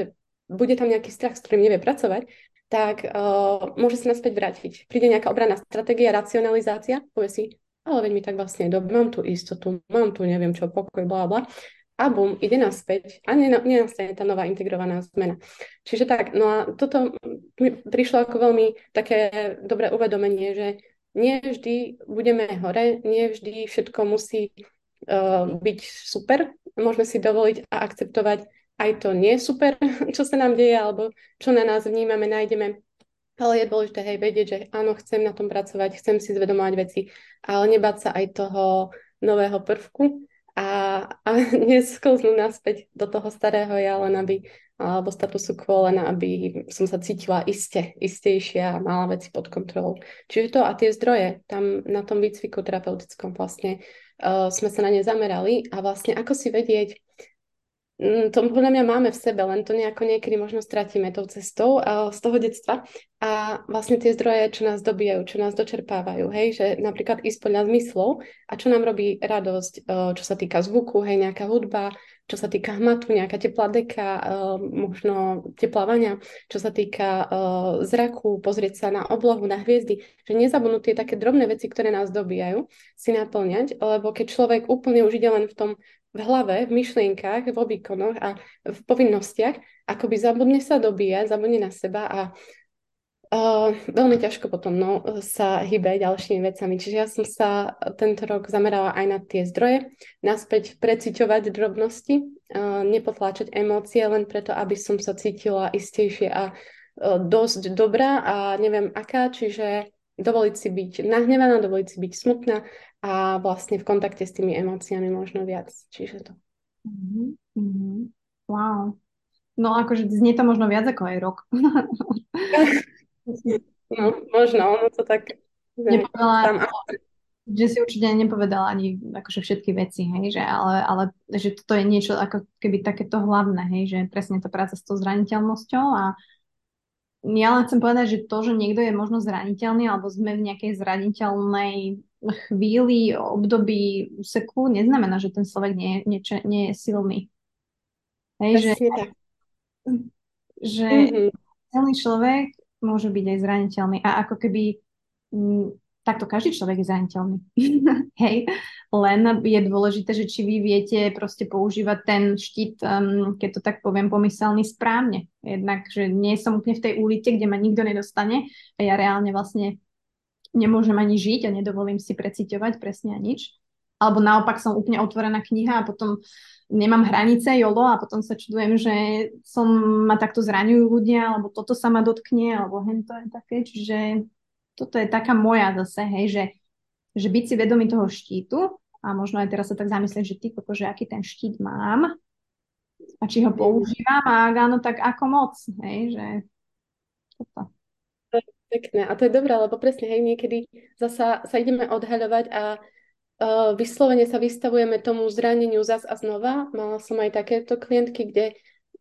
bude tam nejaký strach, s ktorým nevie pracovať, tak uh, môže sa naspäť vrátiť. Príde nejaká obranná stratégia, racionalizácia, povie si, ale veď mi tak vlastne dobre, mám tu istotu, mám tu neviem čo, pokoj, bla bla. A bum, ide naspäť a nenastane tá nová integrovaná zmena. Čiže tak, no a toto mi prišlo ako veľmi také dobré uvedomenie, že nie vždy budeme hore, nie vždy všetko musí uh, byť super. Môžeme si dovoliť a akceptovať aj to nie super, čo sa nám deje, alebo čo na nás vnímame, nájdeme ale je dôležité hej, vedieť, že áno, chcem na tom pracovať, chcem si zvedomovať veci, ale nebáť sa aj toho nového prvku a, a nesklznúť naspäť do toho starého ja, len aby, alebo statusu quo, len aby som sa cítila iste, istejšia a mala veci pod kontrolou. Čiže to a tie zdroje, tam na tom výcviku terapeutickom vlastne uh, sme sa na ne zamerali a vlastne ako si vedieť, to podľa mňa máme v sebe, len to nejako niekedy možno stratíme tou cestou z toho detstva. A vlastne tie zdroje, čo nás dobijajú, čo nás dočerpávajú, hej, že napríklad ísť podľa zmyslov a čo nám robí radosť, čo sa týka zvuku, hej, nejaká hudba, čo sa týka hmatu, nejaká teplá deka, možno teplávania, čo sa týka zraku, pozrieť sa na oblohu, na hviezdy, že nezabudnú tie také drobné veci, ktoré nás dobijajú, si naplňať, lebo keď človek úplne už ide len v tom v hlave, v myšlienkach, v výkonoch a v povinnostiach, akoby zabudne sa dobíjať, zabudne na seba a uh, veľmi ťažko potom no, sa hýbe ďalšími vecami. Čiže ja som sa tento rok zamerala aj na tie zdroje, naspäť preciťovať drobnosti, uh, nepotláčať emócie len preto, aby som sa cítila istejšie a uh, dosť dobrá a neviem aká, čiže dovoliť si byť nahnevaná, dovoliť si byť smutná a vlastne v kontakte s tými emóciami možno viac. Čiže to. Mm-hmm. Wow. No akože znie to možno viac ako aj rok. no, možno, ono to tak... Nepovedala, tam... že si určite nepovedala ani akože všetky veci, hej, že, ale, ale že toto je niečo ako keby takéto hlavné, hej, že presne tá práca s tou zraniteľnosťou a ja len chcem povedať, že to, že niekto je možno zraniteľný alebo sme v nejakej zraniteľnej chvíli, období, seku, neznamená, že ten človek nie, nie, nie je silný. Hej, že, že mm-hmm. silný človek môže byť aj zraniteľný a ako keby m, mm, takto každý človek je zraniteľný. Hej, len je dôležité, že či vy viete proste používať ten štít, um, keď to tak poviem, pomyselný správne. Jednak, že nie som úplne v tej ulite, kde ma nikto nedostane a ja reálne vlastne nemôžem ani žiť a nedovolím si preciťovať presne nič. Alebo naopak som úplne otvorená kniha a potom nemám hranice, jolo, a potom sa čudujem, že som ma takto zraňujú ľudia, alebo toto sa ma dotkne, alebo hen to je také. Čiže toto je taká moja zase, hej, že, že byť si vedomý toho štítu a možno aj teraz sa tak zamyslieť, že ty koko, že aký ten štít mám a či ho používam a ak áno, tak ako moc, hej, že toto. Pekné. A to je dobré, lebo presne, hej, niekedy zasa sa ideme odhaľovať a uh, vyslovene sa vystavujeme tomu zraneniu zas a znova. Mala som aj takéto klientky, kde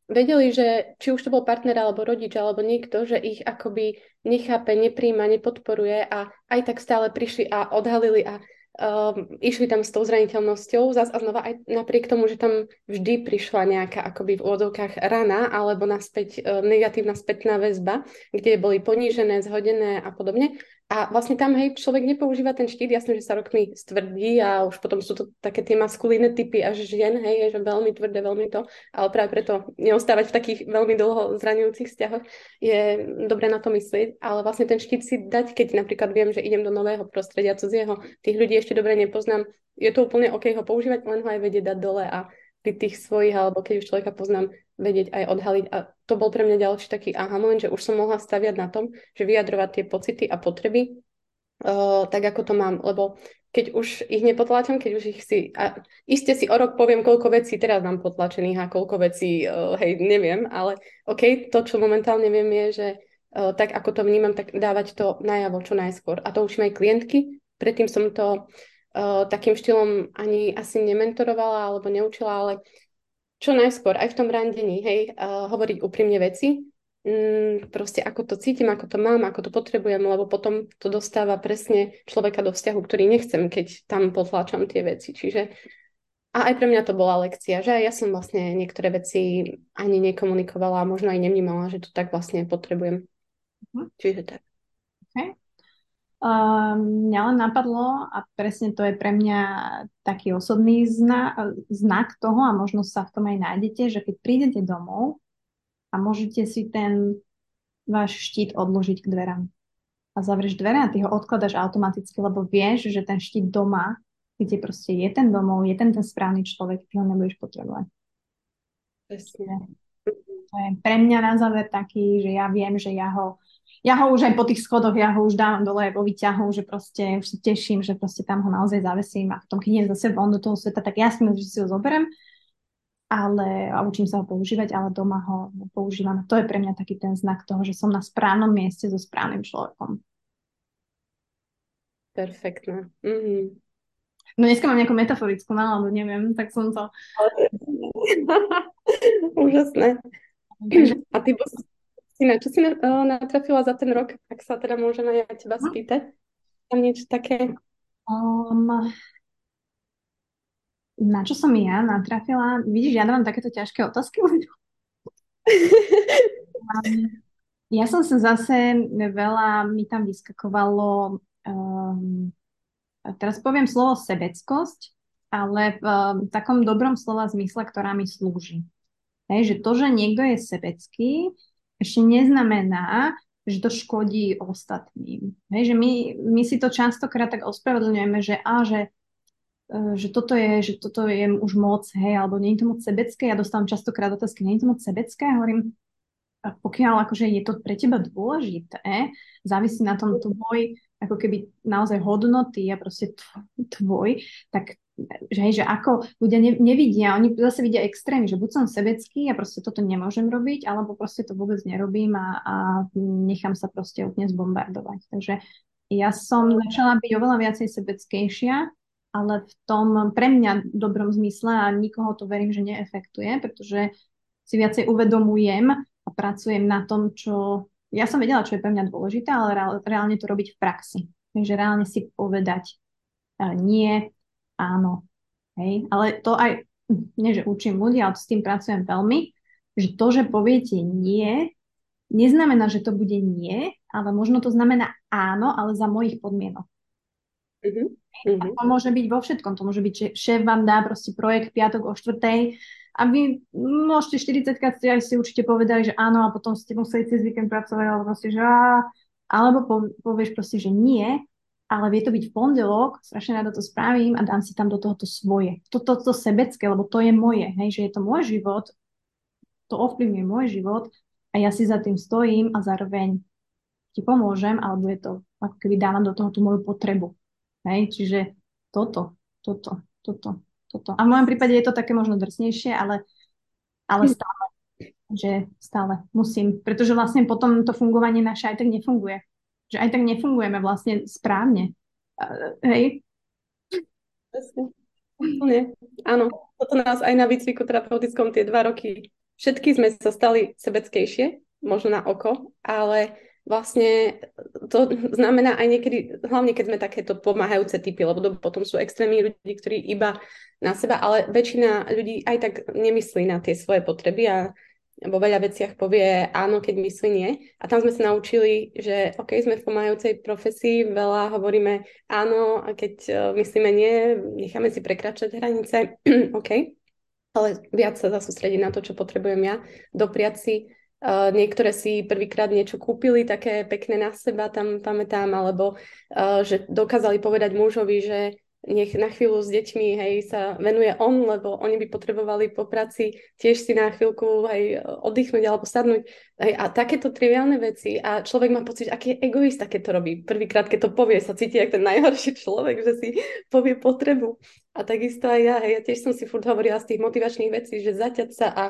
vedeli, že či už to bol partner alebo rodič alebo niekto, že ich akoby nechápe, nepríjma, nepodporuje a aj tak stále prišli a odhalili a um, išli tam s tou zraniteľnosťou, zase a znova aj napriek tomu, že tam vždy prišla nejaká akoby v úvodovkách rana alebo naspäť um, negatívna spätná väzba, kde boli ponížené, zhodené a podobne, a vlastne tam, hej, človek nepoužíva ten štít, jasne, že sa rokmi stvrdí a už potom sú to také tie maskulíne typy až žien, hej, že veľmi tvrdé, veľmi to, ale práve preto neostávať v takých veľmi dlho zraňujúcich vzťahoch je dobre na to myslieť, ale vlastne ten štít si dať, keď napríklad viem, že idem do nového prostredia cudzieho, tých ľudí ešte dobre nepoznám, je to úplne OK ho používať, len ho aj vedieť dať dole a pri tých svojich, alebo keď už človeka poznám, vedieť aj odhaliť. A to bol pre mňa ďalší taký aha moment, že už som mohla staviať na tom, že vyjadrovať tie pocity a potreby uh, tak, ako to mám. Lebo keď už ich nepotlačam, keď už ich si... A iste si o rok poviem, koľko vecí teraz mám potlačených a koľko vecí, uh, hej, neviem, ale OK, to, čo momentálne viem, je, že uh, tak, ako to vnímam, tak dávať to najavo čo najskôr. A to učím aj klientky. Predtým som to uh, takým štýlom ani asi nementorovala alebo neučila, ale čo najskôr, aj v tom randení, hej, uh, hovoriť úprimne veci, mm, proste ako to cítim, ako to mám, ako to potrebujem, lebo potom to dostáva presne človeka do vzťahu, ktorý nechcem, keď tam potláčam tie veci. Čiže a aj pre mňa to bola lekcia, že ja som vlastne niektoré veci ani nekomunikovala možno aj nevnímala, že to tak vlastne potrebujem. Uh-huh. Čiže tak. Okay. Um, mňa len napadlo a presne to je pre mňa taký osobný zna- znak toho a možno sa v tom aj nájdete, že keď prídete domov a môžete si ten váš štít odložiť k dverám a zavrieš dvere a ty ho odkladaš automaticky, lebo vieš, že ten štít doma, kde proste je ten domov, je ten ten správny človek, ty ho nebudeš potrebovať. Presne. To je pre mňa na záver taký, že ja viem, že ja ho ja ho už aj po tých schodoch, ja ho už dávam dole vo výťahu, že proste už sa teším, že proste tam ho naozaj zavesím a potom, keď idem zase von do toho sveta, tak jasne, že si ho zoberiem, ale a učím sa ho používať, ale doma ho používam. To je pre mňa taký ten znak toho, že som na správnom mieste so správnym človekom. Perfektné. Mm-hmm. No dneska mám nejakú metaforickú náladu, neviem, tak som to... Úžasné. A ty si na čo si natrafila za ten rok, ak sa teda môžem aj ja teba spýtať? Tam niečo také? Um, na čo som ja natrafila? Vidíš, ja dávam takéto ťažké otázky. um, ja som sa zase veľa, mi tam vyskakovalo, um, teraz poviem slovo sebeckosť, ale v um, takom dobrom slova zmysle, ktorá mi slúži. Hej, že to, že niekto je sebecký, ešte neznamená, že to škodí ostatným. Hej, že my, my si to častokrát tak ospravedlňujeme, že a, že, e, že toto je, že toto je už moc, hej, alebo nie je to moc sebecké. Ja dostávam častokrát otázky, nie je to moc sebecké? A hovorím, pokiaľ akože je to pre teba dôležité, závisí na tom tvoj, ako keby naozaj hodnoty a proste tvoj, tak že, hej, že ako ľudia ne, nevidia, oni zase vidia extrémy, že buď som sebecký a proste toto nemôžem robiť, alebo proste to vôbec nerobím a, a nechám sa proste úplne zbombardovať. Takže ja som začala byť oveľa viacej sebeckejšia, ale v tom pre mňa dobrom zmysle a nikoho to verím, že neefektuje, pretože si viacej uvedomujem a pracujem na tom, čo... Ja som vedela, čo je pre mňa dôležité, ale reálne to robiť v praxi. Takže reálne si povedať nie, áno. Hej? Ale to aj, nie že učím ľudí, ale s tým pracujem veľmi, že to, že poviete nie, neznamená, že to bude nie, ale možno to znamená áno, ale za mojich podmienok. Uh-huh. A to môže byť vo všetkom. To môže byť, že šéf vám dá proste projekt piatok o štvrtej a vy môžete 40 krát ste aj si určite povedali, že áno a potom ste museli cez víkend pracovať alebo proste, že á, alebo povieš proste, že nie ale vie to byť v pondelok, strašne rada to spravím a dám si tam do toho to svoje. Toto to, to sebecké, lebo to je moje, hej, že je to môj život, to ovplyvňuje môj život a ja si za tým stojím a zároveň ti pomôžem, alebo je to, ako keby dávam do toho tú moju potrebu. Hej, čiže toto, toto. toto, toto. A v mojom prípade je to také možno drsnejšie, ale, ale stále, že stále musím, pretože vlastne potom to fungovanie naše aj tak nefunguje. Že aj tak nefungujeme vlastne správne. Hej? Nie. Áno, toto nás aj na výcviku terapeutickom tie dva roky, všetky sme sa stali sebeckejšie, možno na oko, ale vlastne to znamená aj niekedy, hlavne keď sme takéto pomáhajúce typy, lebo potom sú extrémni ľudí, ktorí iba na seba, ale väčšina ľudí aj tak nemyslí na tie svoje potreby a vo veľa veciach povie áno, keď myslí nie. A tam sme sa naučili, že OK, sme v pomáhajúcej profesii, veľa hovoríme áno a keď uh, myslíme nie, necháme si prekračať hranice, OK. Ale viac sa zasústrediť na to, čo potrebujem ja, dopriať si Uh, niektoré si prvýkrát niečo kúpili také pekné na seba, tam pamätám, alebo uh, že dokázali povedať mužovi, že nech na chvíľu s deťmi hej, sa venuje on, lebo oni by potrebovali po práci tiež si na chvíľku hej, oddychnúť alebo sadnúť. Hej, a takéto triviálne veci a človek má pocit, aký je egoista, keď to robí. Prvýkrát, keď to povie, sa cíti ako ten najhorší človek, že si povie potrebu. A takisto aj ja, hej, ja tiež som si furt hovorila z tých motivačných vecí, že zaťať sa a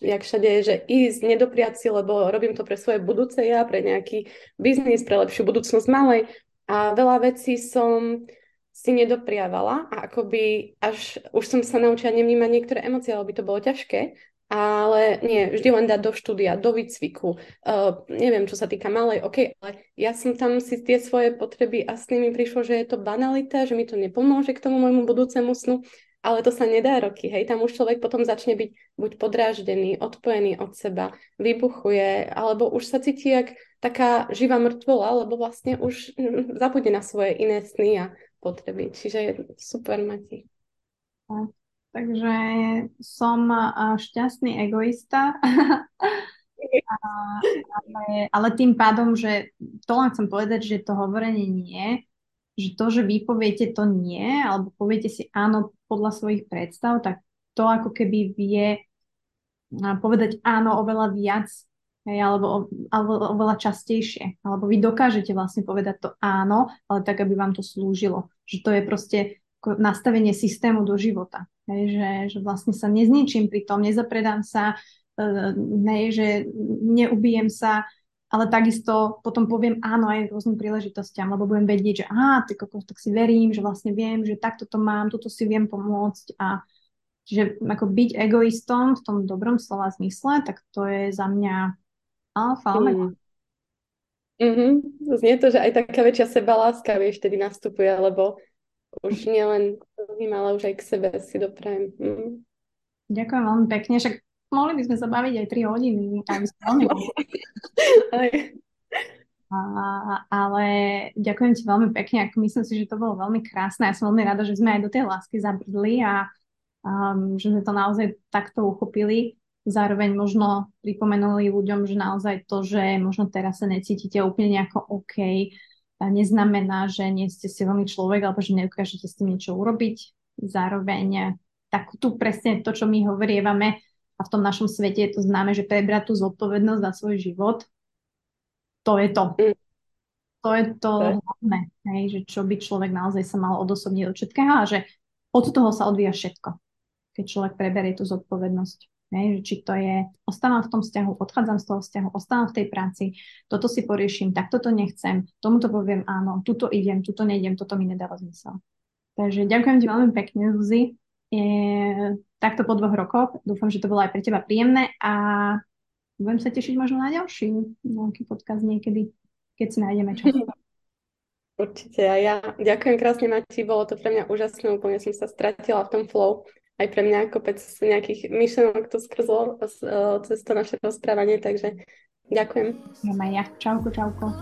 jak všade je, že ísť, nedopriať si, lebo robím to pre svoje budúce ja, pre nejaký biznis, pre lepšiu budúcnosť malej. A veľa vecí som si nedopriavala a akoby až už som sa naučila nevnímať niektoré emócie, lebo by to bolo ťažké, ale nie, vždy len dať do štúdia, do výcviku, uh, neviem, čo sa týka malej, ok, ale ja som tam si tie svoje potreby a s nimi prišlo, že je to banalita, že mi to nepomôže k tomu môjmu budúcemu snu ale to sa nedá roky, hej, tam už človek potom začne byť buď podráždený, odpojený od seba, vybuchuje, alebo už sa cíti jak taká živá mŕtvola, lebo vlastne už hm, zabudne na svoje iné sny a potreby. Čiže super, Mati. Takže som šťastný egoista, ale, ale tým pádom, že to len chcem povedať, že to hovorenie nie, že to, že vy poviete to nie, alebo poviete si áno podľa svojich predstav, tak to ako keby vie povedať áno oveľa viac, hej, alebo, alebo oveľa častejšie. Alebo vy dokážete vlastne povedať to áno, ale tak, aby vám to slúžilo. Že to je proste nastavenie systému do života. Hej, že, že vlastne sa nezničím pri tom, nezapredám sa, uh, hej, že neubijem sa, ale takisto potom poviem áno aj rôznym príležitostiam, lebo budem vedieť, že aha, ty kokos, tak si verím, že vlastne viem, že takto to mám, toto si viem pomôcť a čiže ako byť egoistom v tom dobrom slova zmysle, tak to je za mňa alfa, omega. Mm. Mm-hmm. Znie to, že aj taká väčšia sebaláska, vieš, tedy nastupuje, lebo už nielen druhým, ale už aj k sebe si doprajem. Mm. Ďakujem veľmi pekne, však mohli by sme sa baviť aj 3 hodiny. Aj veľmi... A, ale ďakujem ti veľmi pekne, ako myslím si, že to bolo veľmi krásne. Ja som veľmi rada, že sme aj do tej lásky zabrdli a um, že sme to naozaj takto uchopili. Zároveň možno pripomenuli ľuďom, že naozaj to, že možno teraz sa necítite úplne nejako OK, neznamená, že nie ste silný človek alebo že neukážete s tým niečo urobiť. Zároveň tak tu presne to, čo my hovorievame, a v tom našom svete je to známe, že prebrať tú zodpovednosť za svoj život, to je to. Mm. To je to hlavné, hej, že čo by človek naozaj sa mal odosobniť od všetkého a že od toho sa odvíja všetko, keď človek preberie tú zodpovednosť. Hej, že či to je, ostávam v tom vzťahu, odchádzam z toho vzťahu, ostávam v tej práci, toto si poriešim, takto to nechcem, tomuto poviem áno, tuto idem, tuto nejdem, toto mi nedáva zmysel. Takže ďakujem ti veľmi pekne, Zuzi. Je, takto po dvoch rokoch. Dúfam, že to bolo aj pre teba príjemné a budem sa tešiť možno na ďalší nejaký podcast niekedy, keď si nájdeme čas. Určite a ja ďakujem krásne Mati, bolo to pre mňa úžasné, úplne som sa stratila v tom flow. Aj pre mňa kopec nejakých myšlenok to skrzlo cez to naše rozprávanie, takže ďakujem. Ja, ja. Čauko, čauko.